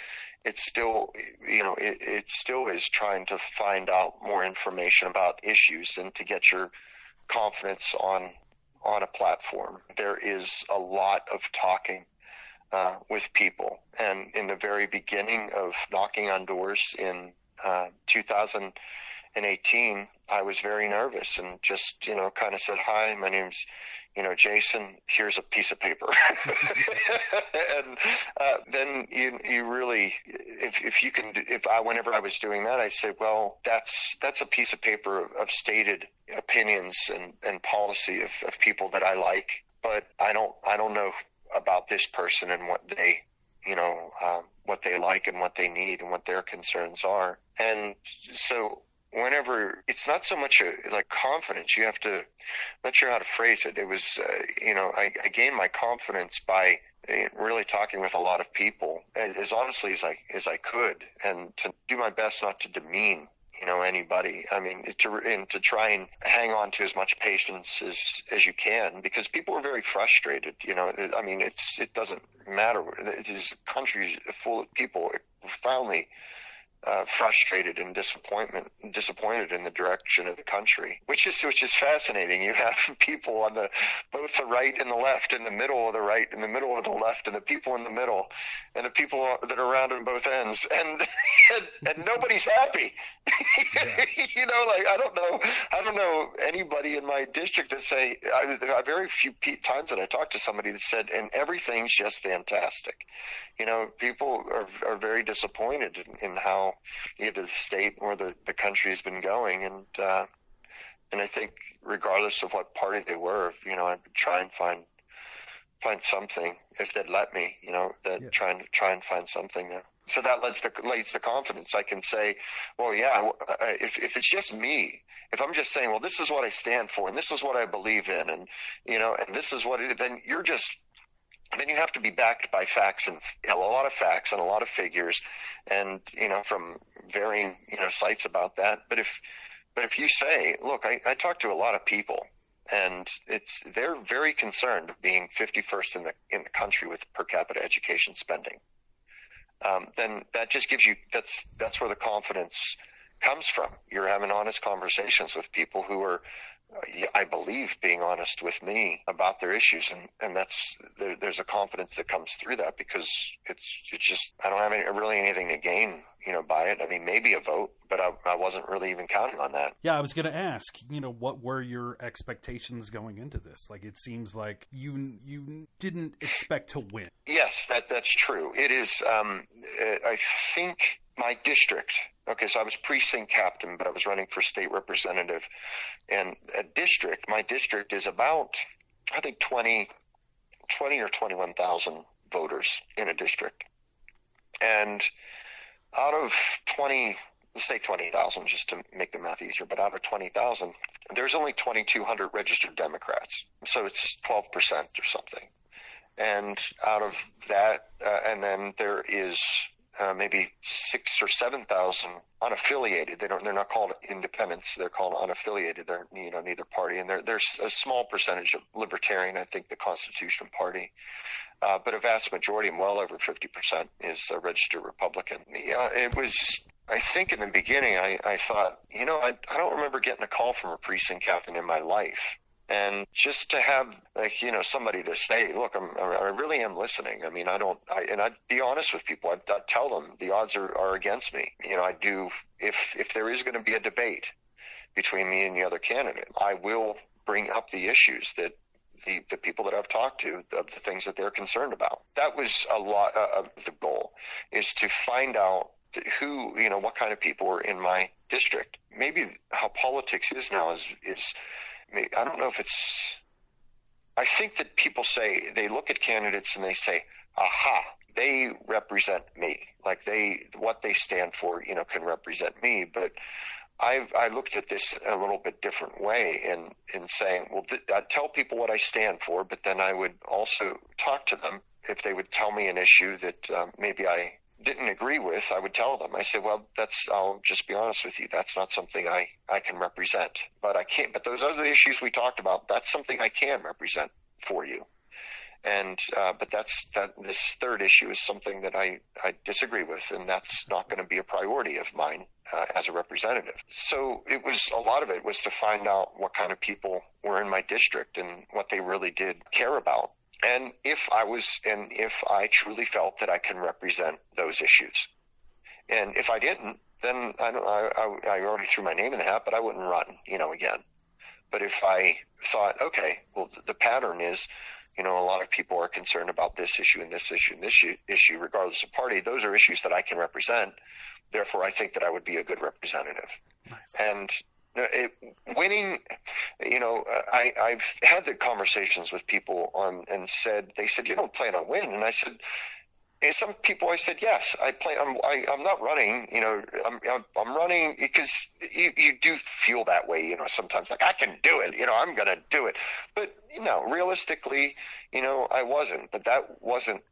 it's still you know it, it still is trying to find out more information about issues and to get your confidence on on a platform. There is a lot of talking uh, with people. And in the very beginning of knocking on doors in uh, 2000 in 18, I was very nervous and just, you know, kind of said, Hi, my name's, you know, Jason, here's a piece of paper. [laughs] and uh, then you, you really, if, if you can, if I, whenever I was doing that, I said, well, that's, that's a piece of paper of, of stated opinions and, and policy of, of people that I like, but I don't, I don't know about this person and what they, you know, um, what they like and what they need and what their concerns are. And so whenever it's not so much a, like confidence, you have to, not sure how to phrase it. It was, uh, you know, I, I gained my confidence by uh, really talking with a lot of people as honestly as I, as I could and to do my best not to demean you know anybody. I mean to and to try and hang on to as much patience as as you can because people are very frustrated you know. I mean it's it doesn't matter. These countries full of people profoundly uh, frustrated and disappointment disappointed in the direction of the country, which is which is fascinating. You have [laughs] people on the both the right and the left, in the middle of the right, in the middle of the left, and the people in the middle, and the people that are around on both ends, and [laughs] and, and nobody's happy. Yeah. [laughs] you know, like I don't know, I don't know anybody in my district that say I, I very few times that I talked to somebody that said, and everything's just fantastic. You know, people are are very disappointed in, in how either the state or the, the country has been going. And, uh, and I think regardless of what party they were, you know, I'd try and find, find something if they'd let me, you know, that yeah. trying to try and find something there. So that lets the leads the confidence. I can say, well, yeah, if, if it's just me, if I'm just saying, well, this is what I stand for and this is what I believe in and, you know, and this is what it, then you're just then you have to be backed by facts and a lot of facts and a lot of figures and you know from varying you know sites about that. But if but if you say look i, I talk to a lot of people and it's they're very concerned being 51st in the in the country with per capita education spending um, then that just gives you that's that's where the confidence comes from. You're having honest conversations with people who are I believe, being honest with me about their issues, and and that's there, there's a confidence that comes through that because it's it's just I don't have any, really anything to gain, you know, by it. I mean, maybe a vote, but I, I wasn't really even counting on that. Yeah, I was going to ask, you know, what were your expectations going into this? Like, it seems like you you didn't expect to win. Yes, that that's true. It is. Um, I think my district Okay, so I was precinct captain, but I was running for state representative. And a district, my district is about, I think, 20, 20 or 21,000 voters in a district. And out of 20, let's say 20,000 just to make the math easier, but out of 20,000, there's only 2,200 registered Democrats. So it's 12% or something. And out of that, uh, and then there is uh, maybe six or seven thousand unaffiliated. They don't. They're not called independents. They're called unaffiliated. They're you know neither party, and there's a small percentage of libertarian. I think the Constitution Party, uh, but a vast majority, well over fifty percent, is a registered Republican. Yeah, it was. I think in the beginning, I, I thought, you know, I, I don't remember getting a call from a precinct captain in my life and just to have like you know somebody to say look I'm, i really am listening i mean i don't I, and i'd be honest with people I'd, I'd, tell them the odds are, are against me you know i do if if there is going to be a debate between me and the other candidate i will bring up the issues that the, the people that I've talked to, of the things that they're concerned about. That was a lot uh, of the goal, is to find out who, you know, what kind of people are in my district. Maybe how politics is now is is I don't know if it's. I think that people say they look at candidates and they say, "Aha, they represent me. Like they, what they stand for, you know, can represent me." But I've I looked at this a little bit different way in in saying, well, th- I'd tell people what I stand for, but then I would also talk to them if they would tell me an issue that um, maybe I didn't agree with, I would tell them. I said, well, that's, I'll just be honest with you. That's not something I, I can represent. But I can't, but those other issues we talked about, that's something I can represent for you. And, uh, but that's, that, this third issue is something that I, I disagree with, and that's not going to be a priority of mine uh, as a representative. So it was, a lot of it was to find out what kind of people were in my district and what they really did care about and if I was, and if I truly felt that I can represent those issues. And if I didn't, then I. I, I, already threw my name in the hat, but I wouldn't run, you know, again. But if I thought, okay, well, the pattern is, you know, a lot of people are concerned about this issue and this issue and this issue, regardless of party. Those are issues that I can represent. Therefore, I think that I would be a good representative. Nice. And Uh, it, winning, you know, uh, I, I've had the conversations with people on and said they said you don't plan on winning, and I said and some people I said yes I plan I'm I, I'm not running you know I'm I'm, I'm running because you, you do feel that way you know sometimes like I can do it you know I'm gonna do it. But you know realistically you know I wasn't but that wasn't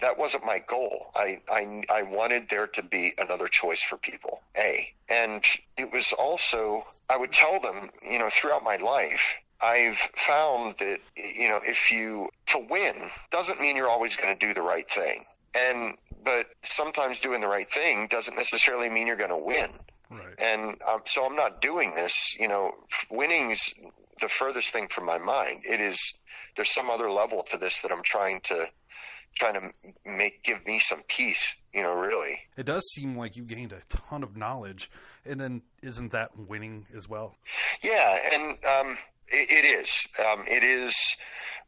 that wasn't my goal. I, I, I wanted there to be another choice for people, A. And it was also, I would tell them, you know, throughout my life, I've found that, you know, if you, to win doesn't mean you're always going to do the right thing. And but sometimes doing the right thing doesn't necessarily mean you're going to win. Right. And um, so I'm not doing this. You know, winning's the furthest thing from my mind. It is. There's some other level to this that I'm trying to trying to make give me some peace. You know, really. It does seem like you gained a ton of knowledge, and then isn't that winning as well? Yeah, and um, it, it is. Um, it is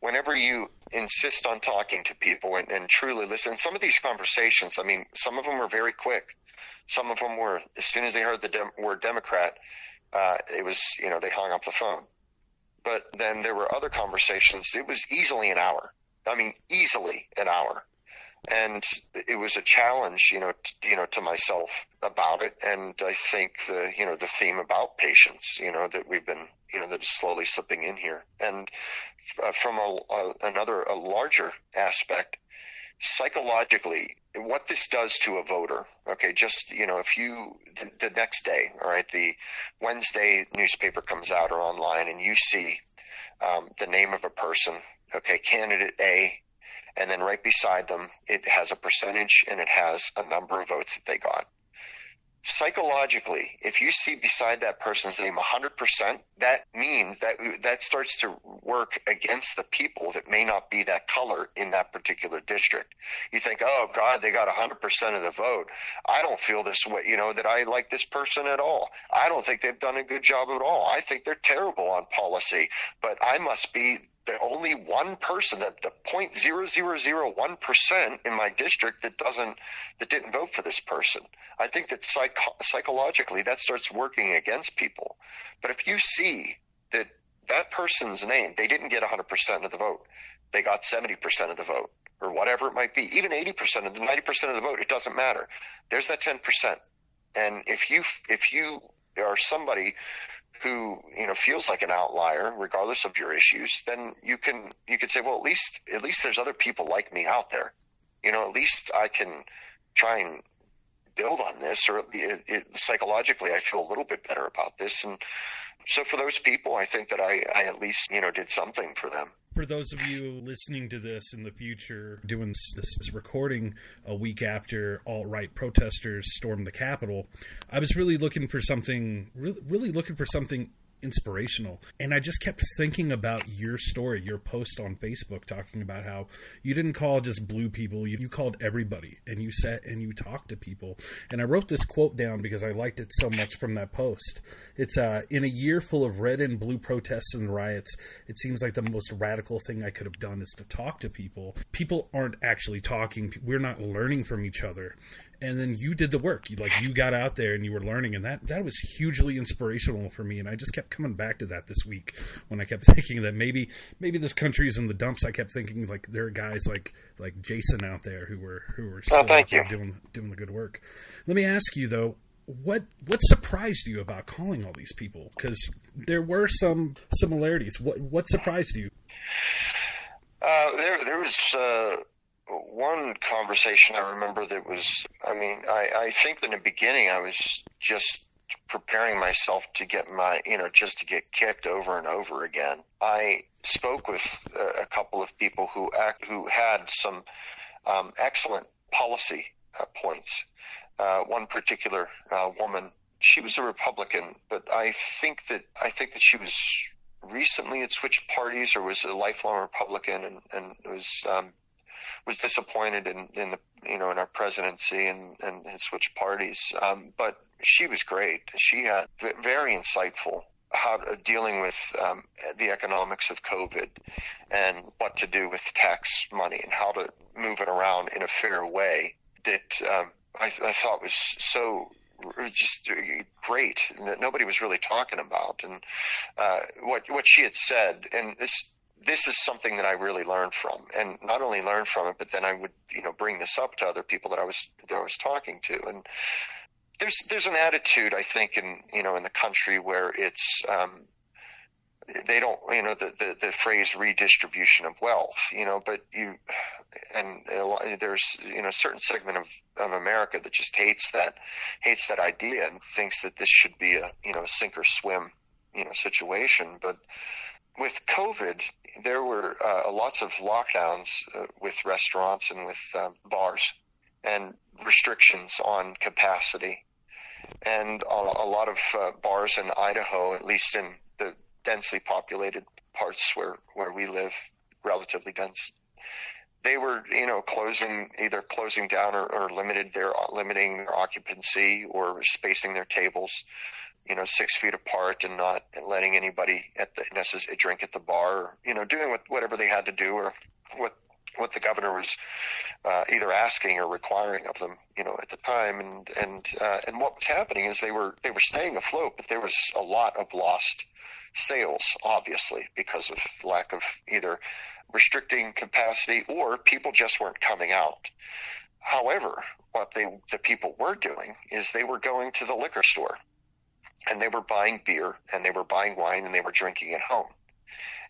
whenever you insist on talking to people and, and truly listen, some of these conversations, I mean, some of them were very quick. Some of them were, as soon as they heard the dem- word Democrat, uh, it was, you know, they hung up the phone. But then there were other conversations. It was easily an hour. I mean, easily an hour. And it was a challenge, you know, t- you know, to myself about it. And I think the, you know, the theme about patience, you know, that we've been you know that is slowly slipping in here. And uh, from a, a, another a larger aspect, psychologically, what this does to a voter. Okay, just you know, if you the, the next day, all right, the Wednesday newspaper comes out or online, and you see um, the name of a person. Okay, candidate A, and then right beside them, it has a percentage and it has a number of votes that they got psychologically, if you see beside that person's name 100%, that means that that starts to work against the people that may not be that color in that particular district. You think, oh God, they got 100% of the vote. I don't feel this way, you know, that I like this person at all. I don't think they've done a good job at all. I think they're terrible on policy, but I must be the only one person that the point zero zero zero one percent in my district that doesn't that didn't vote for this person. I think that psych- psychologically that starts working against people. But if you see that that person's name, they didn't get 100% of the vote, they got 70% of the vote, or whatever it might be, even 80% of the 90% of the vote, it doesn't matter. There's that 10%. And if you if you are somebody who you know feels like an outlier regardless of your issues then you can you can say well at least at least there's other people like me out there. You know at least i can try and build on this or it, it, psychologically i feel a little bit better about this. And so for those people i think that i i at least you know did something for them. For those of you listening to this in the future, doing this, this recording a week after alt right protesters stormed the Capitol, I was really looking for something, really, really looking for something inspirational. And I just kept thinking about your story, your post on Facebook talking about how you didn't call just blue people, you, you called everybody and you sat and you talked to people. And I wrote this quote down because I liked it so much from that post. It's uh, in a year full of red and blue protests and riots, it seems like the most radical thing I could have done is to talk to people. People aren't actually talking, we're not learning from each other and then you did the work. You like you got out there and you were learning, and that that was hugely inspirational for me. And I just kept coming back to that this week when I kept [laughs] thinking that maybe maybe this country is in the dumps. I kept thinking like there are guys like like Jason out there who were who were still oh, doing doing the good work. Let me ask you though, what what surprised you about calling all these people? Because there were some similarities. What what surprised you? Uh, there there was. Uh one conversation I remember that was, I mean, I, I think in the beginning I was just preparing myself to get my, you know, just to get kicked over and over again. I spoke with a, couple of people who act, who had some um, excellent policy uh, points. Uh, one particular uh, woman, she was a Republican, but I think that I think that she was recently had switched parties or was a lifelong Republican and, and was um, was disappointed in, in the you know in our presidency and and had switched parties. Um, but she was great. She had very insightful how dealing with um, the economics of COVID and what to do with tax money and how to move it around in a fair way that um, I, I, thought was so just great that nobody was really talking about. And uh, what what she had said, and this this is something that I really learned from, and not only learned from it, but then I would you know bring this up to other people that I was that I was talking to, and there's there's an attitude I think in you know in the country where it's um, they don't you know the, the, the phrase redistribution of wealth you know but you and there's you know a certain segment of, of America that just hates that hates that idea and thinks that this should be a you know sink or swim you know situation. But with COVID there were uh, lots of lockdowns uh, with restaurants and with um, bars and restrictions on capacity. And a, a lot of uh, bars in Idaho at least in the densely populated parts where, where we live, relatively dense, they were, you know, closing either closing down or, or limited their limiting their occupancy or spacing their tables, you know, six feet apart and not letting anybody at the drink at the bar, or, you know, doing what, whatever they had to do or what what the governor was uh, either asking or requiring of them, you know, at the time. And and uh, and what was happening is they were they were staying afloat, but there was a lot of lost sales, obviously, because of lack of either restricting capacity or people just weren't coming out. However, what they the people were doing is they were going to the liquor store and they were buying beer and they were buying wine and they were drinking at home.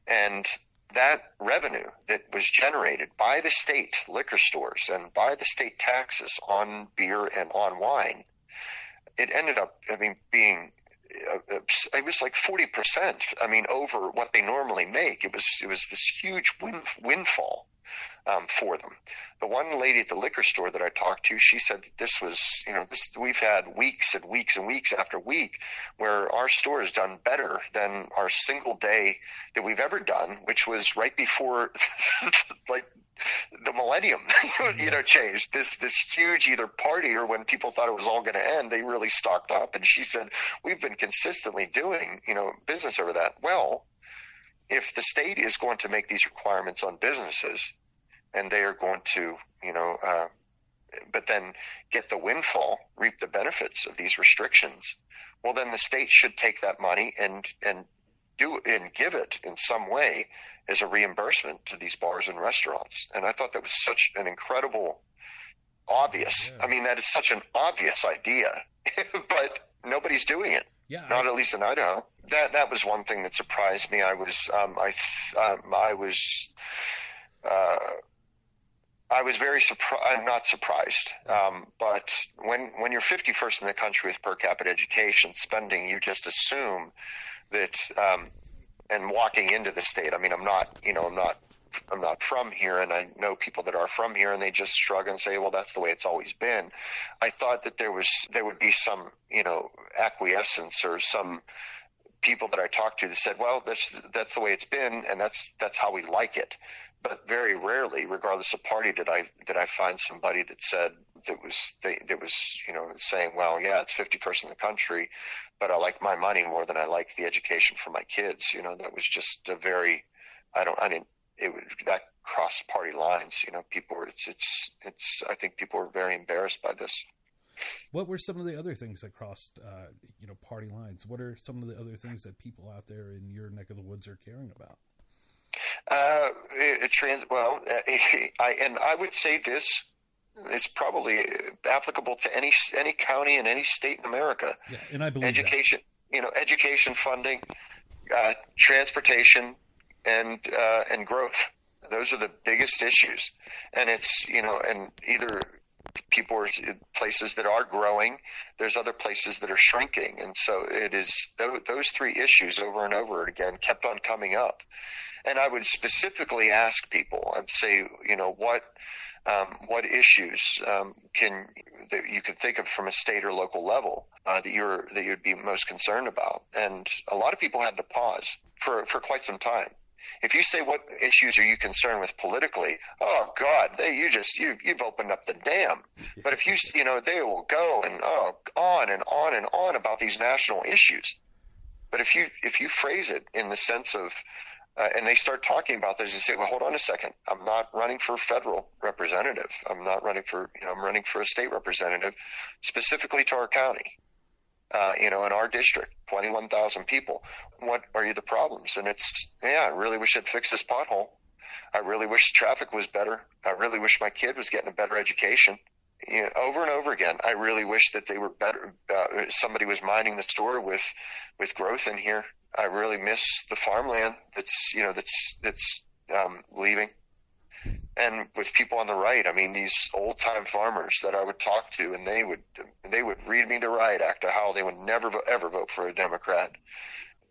And that revenue that was generated by the state liquor stores and by the state taxes on beer and on wine, it ended up, I mean, being uh, it was like 40%. I mean, over what they normally make. It was, it was this huge wind, windfall um, for them. The one lady at the liquor store that I talked to, she said that this was, you know, this, we've had weeks and weeks and weeks after week where our store has done better than our single day that we've ever done, which was right before [laughs] like the millennium, [laughs] you know, changed. This this huge either party or when people thought it was all going to end, they really stocked up. And she said, "We've been consistently doing, you know, business over that." Well, if the state is going to make these requirements on businesses, and they are going to, you know, uh, but then get the windfall, reap the benefits of these restrictions, well, then the state should take that money and and do and give it in some way as a reimbursement to these bars and restaurants. And I thought that was such an incredible, obvious. Yeah. I mean, that is such an obvious idea, [laughs] but nobody's doing it. Yeah, not I, at least in Idaho. That that was one thing that surprised me. I was um, I um, I was. Uh, I was very surprised. I'm not surprised, um, but when when you're 51st in the country with per capita education spending, you just assume that um, and walking into the state. I mean, I'm not, you know, I'm not, I'm not from here, and I know people that are from here, and they just shrug and say, "Well, that's the way it's always been." I thought that there was there would be some, you know, acquiescence or some people that I talked to that said, "Well, that's that's the way it's been, and that's that's how we like it." But very rarely, regardless of party, did I did I find somebody that said that was that was you know saying, "Well, yeah, it's 51st in the country, but I like my money more than I like the education for my kids." You know, that was just a very I don't I didn't it that crossed party lines. You know, people were it's it's it's I think people were very embarrassed by this. What were some of the other things that crossed, uh, you know, party lines? What are some of the other things that people out there in your neck of the woods are caring about? Uh, it, it trans well, [laughs] I and I would say this is probably applicable to any any county in any state in America. Yeah, and I believe education, that. you know, education funding, uh, transportation, and uh, and growth. Those are the biggest issues, and it's you know, and either people are places that are growing. There's other places that are shrinking, and so it is those three issues over and over again kept on coming up. And I would specifically ask people, I'd say, you know, what um, what issues um, can that you could think of from a state or local level uh, that you're that you'd be most concerned about? And a lot of people had to pause for for quite some time. If you say what issues are you concerned with politically, oh God, they you just you you've opened up the dam. [laughs] But if you you know they will go and oh on and on and on about these national issues. But if you if you phrase it in the sense of uh, and they start talking about this, you say, well, hold on a second. I'm not running for federal representative. I'm not running for, you know, I'm running for a state representative specifically to our county uh, you know, in our district, 21,000 people. What are you the problems? And it's, yeah, I really wish I'd fix this pothole. I really wish traffic was better. I really wish my kid was getting a better education. You know, over and over again, I really wish that they were better. Uh, somebody was minding the store with, with growth in here. I really miss the farmland that's, you know, that's, that's, um, leaving and with people on the right, I mean, these old time farmers that I would talk to, and they would they would read me the riot act of how they would never ever vote for a Democrat.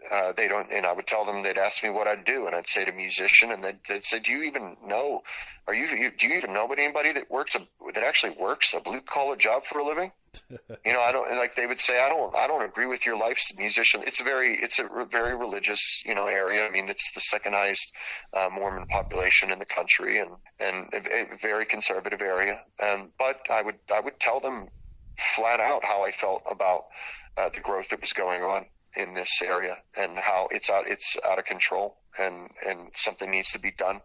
Uh, they don't, and I would tell them they'd ask me what I'd do, and I'd say to musician, and they'd, they'd say, "Do you even know? Are you, you do you even know anybody that works a, that actually works a blue collar job for a living?" [laughs] you know, I don't like they would say, I don't, I don't agree with your life's musician. It's a very, it's a very religious, you know, area. I mean, it's the second highest uh, Mormon population in the country, and and a, a very conservative area. And but I would, I would tell them flat out how I felt about uh, the growth that was going on in this area and how it's out, it's out of control, and and something needs to be done.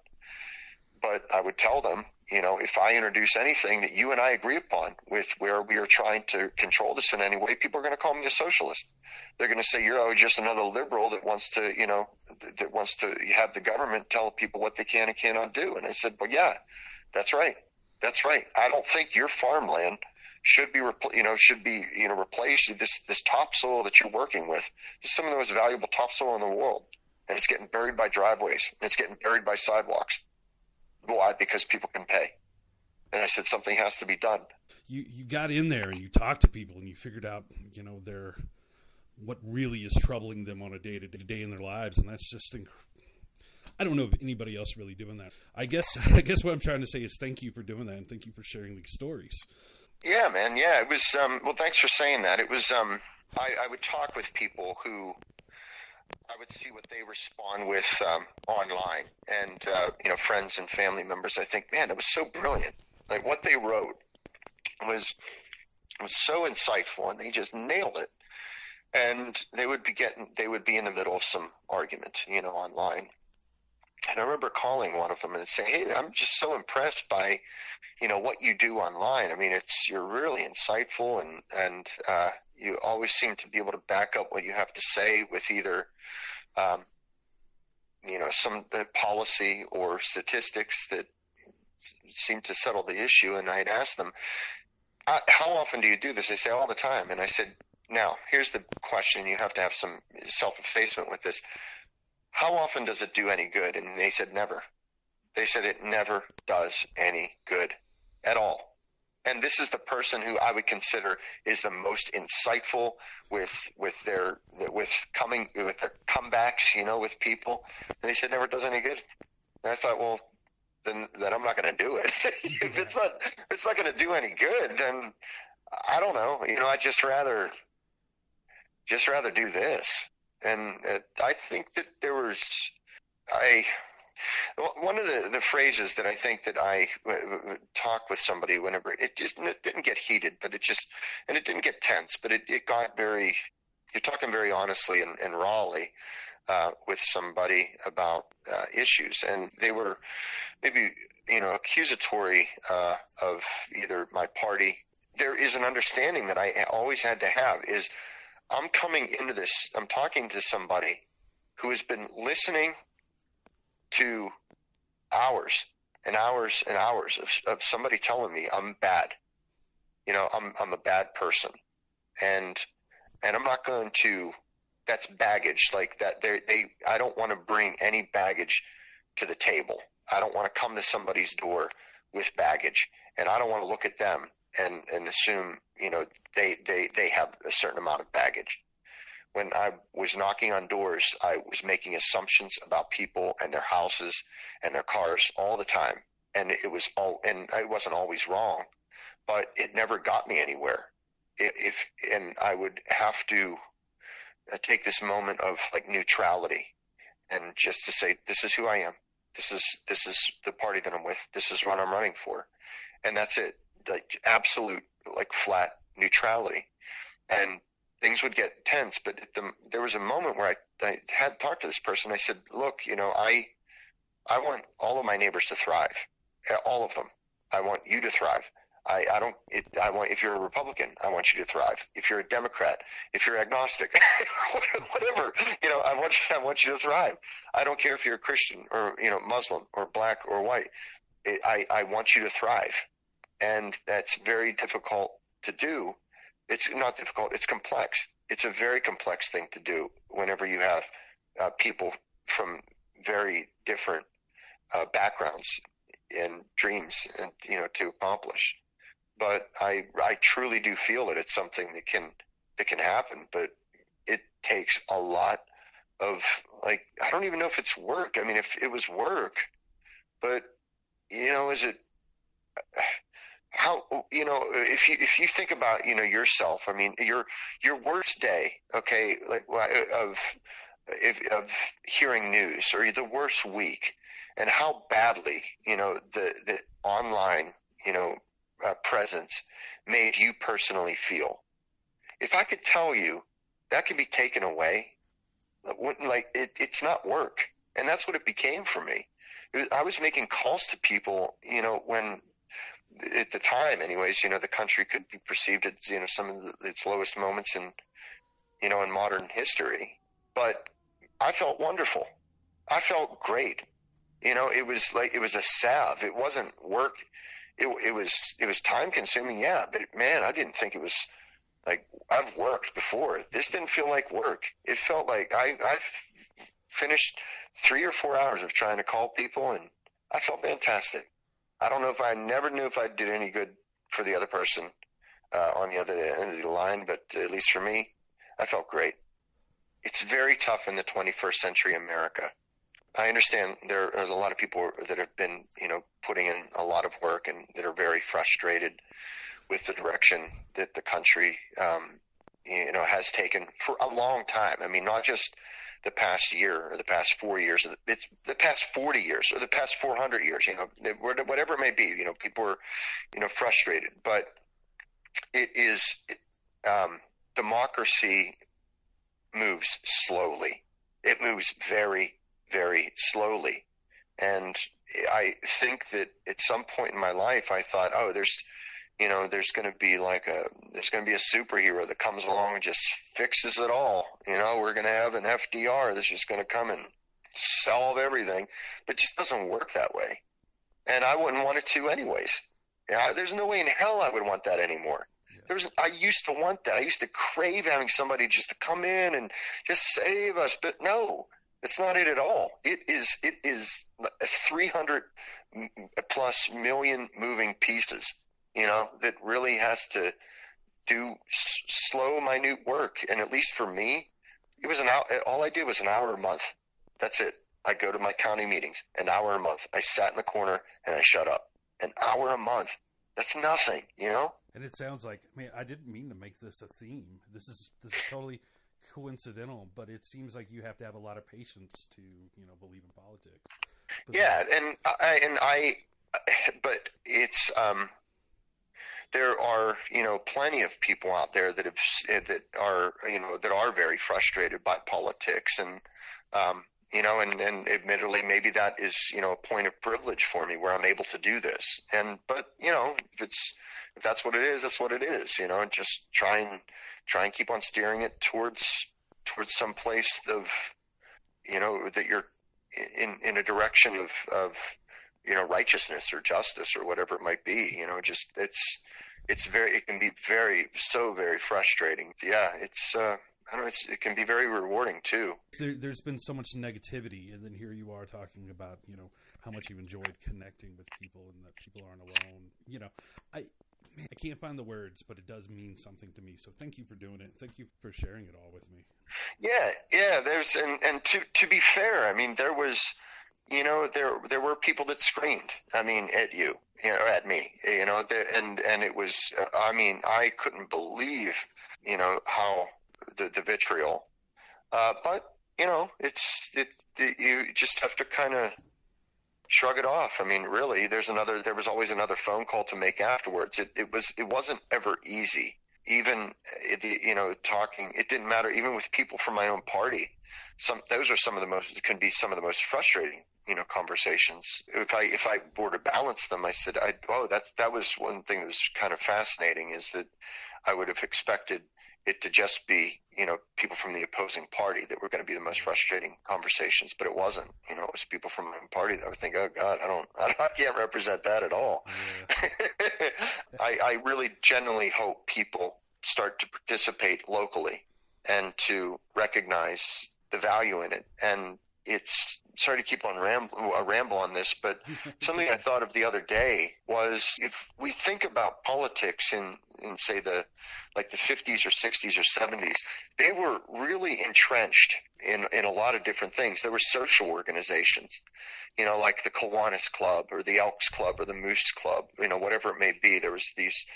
But I would tell them you know, if I introduce anything that you and I agree upon with where we are trying to control this in any way, people are going to call me a socialist. They're going to say you're oh, just another liberal that wants to, you know, that wants to have the government tell people what they can and cannot do. And I said, well, yeah, that's right. That's right. I don't think your farmland should be, you know, should be, you know, replaced. This this topsoil that you're working with is some of the most valuable topsoil in the world, and it's getting buried by driveways. And it's getting buried by sidewalks why? Because people can pay. And I said something has to be done. You you got in there and you talked to people and you figured out you know their what really is troubling them on a day to day in their lives, and that's just I don't know if anybody else really doing that. I guess [laughs] I guess what I'm trying to say is thank you for doing that and thank you for sharing these stories. Yeah, man. Yeah, it was. Um, well, thanks for saying that. It was. Um, I, I would talk with people who I would see what they respond with um, online, and uh, you know, friends and family members. I think, man, that was so brilliant. Like what they wrote was was so insightful, and they just nailed it. And they would be getting, they would be in the middle of some argument, you know, online. And I remember calling one of them and saying, "Hey, I'm just so impressed by, you know, what you do online. I mean, it's you're really insightful, and and uh, you always seem to be able to back up what you have to say with either um, you know, some policy or statistics that seem to settle the issue. And I'd ask them, how often do you do this? They say all the time. And I said, now here's the question. You have to have some self effacement with this. How often does it do any good? And they said, never. They said it never does any good at all and this is the person who I would consider is the most insightful with with their with coming with their comebacks, you know, with people. And they said never does any good. And I thought, well, then then I'm not going to do it. [laughs] if it's not if it's not going to do any good, then I don't know. You know, I just rather just rather do this. And uh, I think that there was I one of the, the phrases that I think that I talk with somebody whenever it just it didn't get heated, but it just and it didn't get tense, but it, it got very. You're talking very honestly and, and rawly uh, with somebody about uh, issues, and they were maybe you know accusatory uh, of either my party. There is an understanding that I always had to have is I'm coming into this. I'm talking to somebody who has been listening to hours and hours and hours of, of somebody telling me I'm bad. You know, I'm I'm a bad person, and and I'm not going to. That's baggage. Like that. They they. I don't want to bring any baggage to the table. I don't want to come to somebody's door with baggage, and I don't want to look at them and and assume you know they they they have a certain amount of baggage when I was knocking on doors, I was making assumptions about people and their houses and their cars all the time. And it was all, and I wasn't always wrong, but it never got me anywhere. If, and I would have to uh, take this moment of like neutrality and just to say, this is who I am. This is this is the party that I'm with. This is what I'm running for, and that's it. Like absolute, like flat neutrality, and things would get tense. But the, there was a moment where I, I had talked to this person. I said, look, you know, I I want all of my neighbors to thrive, all of them. I want you to thrive. I, I don't. It, I want. If you're a Republican, I want you to thrive. If you're a Democrat, if you're agnostic, [laughs] whatever, you know, I want you. I want you to thrive. I don't care if you're a Christian or you know Muslim or black or white. It, I I want you to thrive, and that's very difficult to do. It's not difficult. It's complex. It's a very complex thing to do whenever you have uh, people from very different uh, backgrounds and dreams and you know to accomplish but I I truly do feel that it's something that can that can happen, but it takes a lot of like I don't even know if it's work. I mean, if it was work, but you know, is it how you know if you if you think about you know yourself? I mean, your your worst day, okay, like of if, of hearing news or the worst week, and how badly you know the the online you know uh, presence made you personally feel. If I could tell you that can be taken away, like it, it's not work, and that's what it became for me. I was making calls to people, you know, when at the time, anyways, you know, the country could be perceived as you know some of the, its lowest moments in, you know, in modern history. But I felt wonderful. I felt great. You know, it was like it was a salve. It wasn't work it, it was it was time consuming, yeah. But man, I didn't think it was like I've worked before. This didn't feel like work. It felt like I I finished three or four hours of trying to call people, and I felt fantastic. I don't know if I never knew if I did any good for the other person uh, on the other end of the line, but at least for me, I felt great. It's very tough in the 21st century America I understand there are a lot of people that have been, you know, putting in a lot of work and that are very frustrated with the direction that the country, um, you know, has taken for a long time. I mean, not just the past year or the past four years, or it's the past 40 years or the past 400 years, you know, whatever it may be, you know, people are, you know, frustrated, but it is, um, democracy moves slowly. It moves very, very slowly. And I think that at some point in my life, I thought, oh, there's, you know, there's going to be like a, there's going to be a superhero that comes along and just fixes it all. You know, we're going to have an FDR that's just going to come and solve everything, but it just doesn't work that way. And I wouldn't want it to anyways. Yeah, there's no way in hell I would want that anymore. There was, I used to want that. I used to crave having somebody just to come in and just save us. But no, it's not it at all. It is it is 300 plus million moving pieces. You know that really has to do s- slow, minute work. And at least for me, it was an hour. All I did was an hour a month. That's it. I go to my county meetings an hour a month. I sat in the corner and I shut up. An hour a month. That's nothing, you know. And it sounds like, I mean, I didn't mean to make this a theme. This is this is totally coincidental, but it seems like you have to have a lot of patience to you know believe in politics. But yeah, and I and I, but it's um, there are you know plenty of people out there that have that are you know that are very frustrated by politics and um, you know and and admittedly maybe that is you know a point of privilege for me where I'm able to do this. And but you know if it's if that's what it is that's what it is you know and just try and try and keep on steering it towards towards some place of you know that you're in in a direction of of you know righteousness or justice or whatever it might be you know just it's it's very it can be very so very frustrating yeah it's uh I don't know, it's, it can be very rewarding too. There, has been so much negativity, and then here you are talking about, you know, how much you've enjoyed connecting with people and that people aren't alone. You know, I man, I can't find the words, but it does mean something to me. So thank you for doing it. Thank you for sharing it all with me. Yeah, yeah. There's and and to to be fair, I mean there was, you know, there there were people that screamed. I mean, at you, you know, at me, you know, and and it was. Uh, I mean, I couldn't believe, you know, how the the vitriol. Uh, but you know, it's it, it you just have to kind of shrug it off. I mean, really, there's another. There was always another phone call to make afterwards. It it was it wasn't ever easy. Even you know, talking. It didn't matter. Even with people from my own party, some those are some of the most can be some of the most frustrating you know conversations. If I if I were to balance them, I said, I oh that that was one thing that was kind of fascinating is that I would have expected it to just be, you know, people from the opposing party that were going to be the most frustrating conversations, but it wasn't. You know, it was people from my own party that would think, "Oh God, I don't, I, [laughs] don't, I can't represent that at all." Yeah. [laughs] I, I really genuinely hope people start to participate locally and to recognize the value in it. And it's sorry to keep on ramble, uh, ramble on this, but [laughs] something I thought of the other day was if we think about politics in, in say the like the 50s or 60s or 70s, they were really entrenched in, in a lot of different things. There were social organizations, you know, like the Kiwanis Club or the Elks Club or the Moose Club, you know, whatever it may be. There was these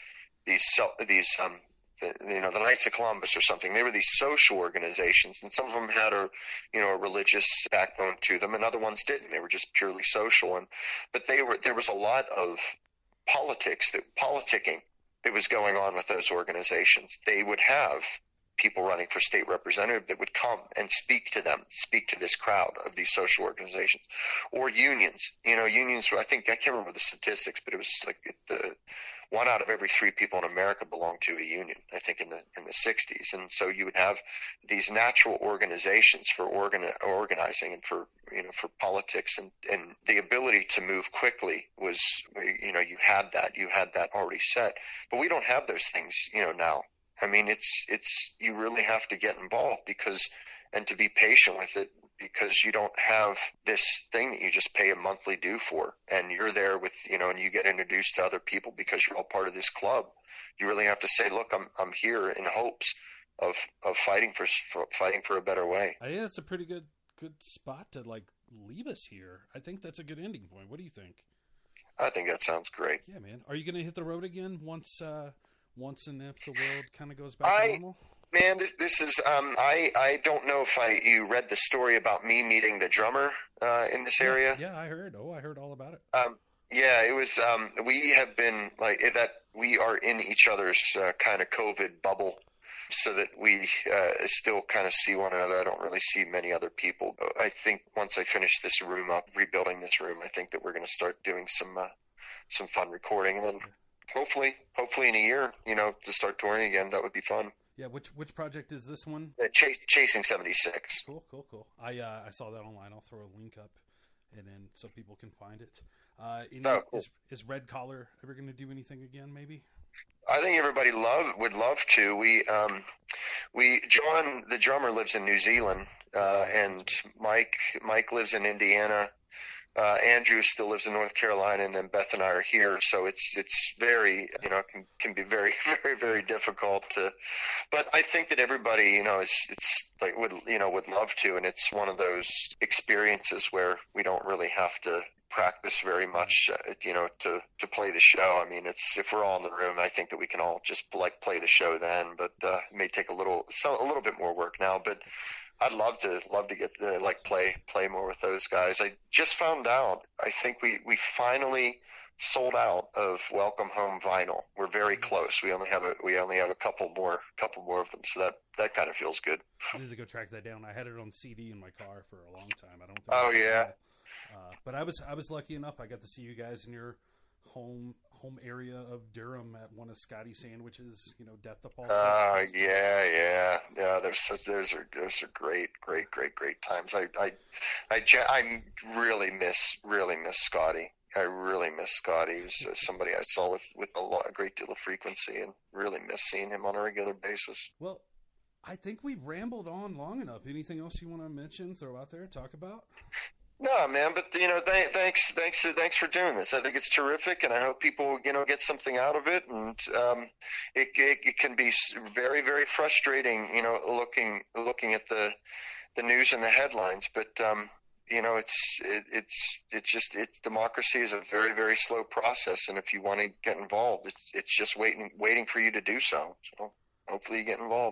these these um, the, you know the Knights of Columbus or something. They were these social organizations, and some of them had a you know a religious backbone to them, and other ones didn't. They were just purely social, and but they were there was a lot of politics that politicking that was going on with those organizations. They would have people running for state representative that would come and speak to them, speak to this crowd of these social organizations or unions. You know, unions, I think, I can't remember the statistics, but it was like the one out of every three people in America belonged to a union, I think in the, in the sixties. And so you would have these natural organizations for organ, organizing and for, you know, for politics and, and the ability to move quickly was, you know, you had that, you had that already set, but we don't have those things, you know, now. I mean, it's it's you really have to get involved because and to be patient with it because you don't have this thing that you just pay a monthly due for. And you're there with you know and you get introduced to other people because you're all part of this club. You really have to say look i'm i'm here in hopes of of fighting for, for fighting for a better way. I think that's a pretty good good spot to like leave us here. I think that's a good ending point. What do you think? I think that sounds great. Yeah man. Are you gonna hit the road again once uh once and if the world kind of goes back I, to normal? Man, this this is um, I I don't know if I you read the story about me meeting the drummer uh, in this area. Yeah, I heard. Oh, I heard all about it. Um, yeah, it was. Um, we have been like that. We are in each other's uh, kind of COVID bubble, so that we uh, still kind of see one another. I don't really see many other people. I think once I finish this room up, rebuilding this room, I think that we're going to start doing some uh, some fun recording, and then hopefully, hopefully in a year, you know, to start touring again. That would be fun. Yeah, which which project is this one? Uh, Chase, Chasing seventy six. Cool, cool, cool. I uh, I saw that online. I'll throw a link up, and then so people can find it. Uh, any, oh, cool. is, is Red Collar ever going to do anything again? Maybe. I think everybody love would love to. We um, we John the drummer lives in New Zealand, uh, and Mike Mike lives in Indiana uh, Andrew still lives in North Carolina, and then Beth and I are here. So it's it's very you know can can be very [laughs] very very difficult to. But I think that everybody you know is it's like would you know would love to, and it's one of those experiences where we don't really have to practice very much, uh, you know, to to play the show. I mean, it's if we're all in the room, I think that we can all just like play the show then. But uh, it may take a little so, a little bit more work now. But I'd love to love to get the like play play more with those guys. I just found out. I think we we finally sold out of Welcome Home vinyl. We're very close. We only have a we only have a couple more couple more of them. So that that kind of feels good. I need to go track that down. I had it on CD in my car for a long time. I don't. Think oh yeah. Uh, but I was I was lucky enough. I got to see you guys in your home home area of Durham at one of Scotty Sandwich's, you know, Death to Paul. Oh uh, yeah, yeah, yeah. There's such there's a those are great, great, great, great times. I I I, I really miss really miss Scotty. I really miss Scotty. He was uh, somebody I saw with with a, lot, a great deal of frequency, and really miss seeing him on a regular basis. Well, I think we've rambled on long enough. Anything else you want to mention, throw out there, talk about? No, man, but you know, th- thanks, thanks, thanks for doing this. I think it's terrific, and I hope people, you know, get something out of it. And um, it, it, it can be very, very frustrating, you know, looking looking at the the news and the headlines. But um, you know, it's it, it's it's just it's democracy is a very, very slow process, and if you want to get involved, it's it's just waiting waiting for you to do so. So hopefully, you get involved.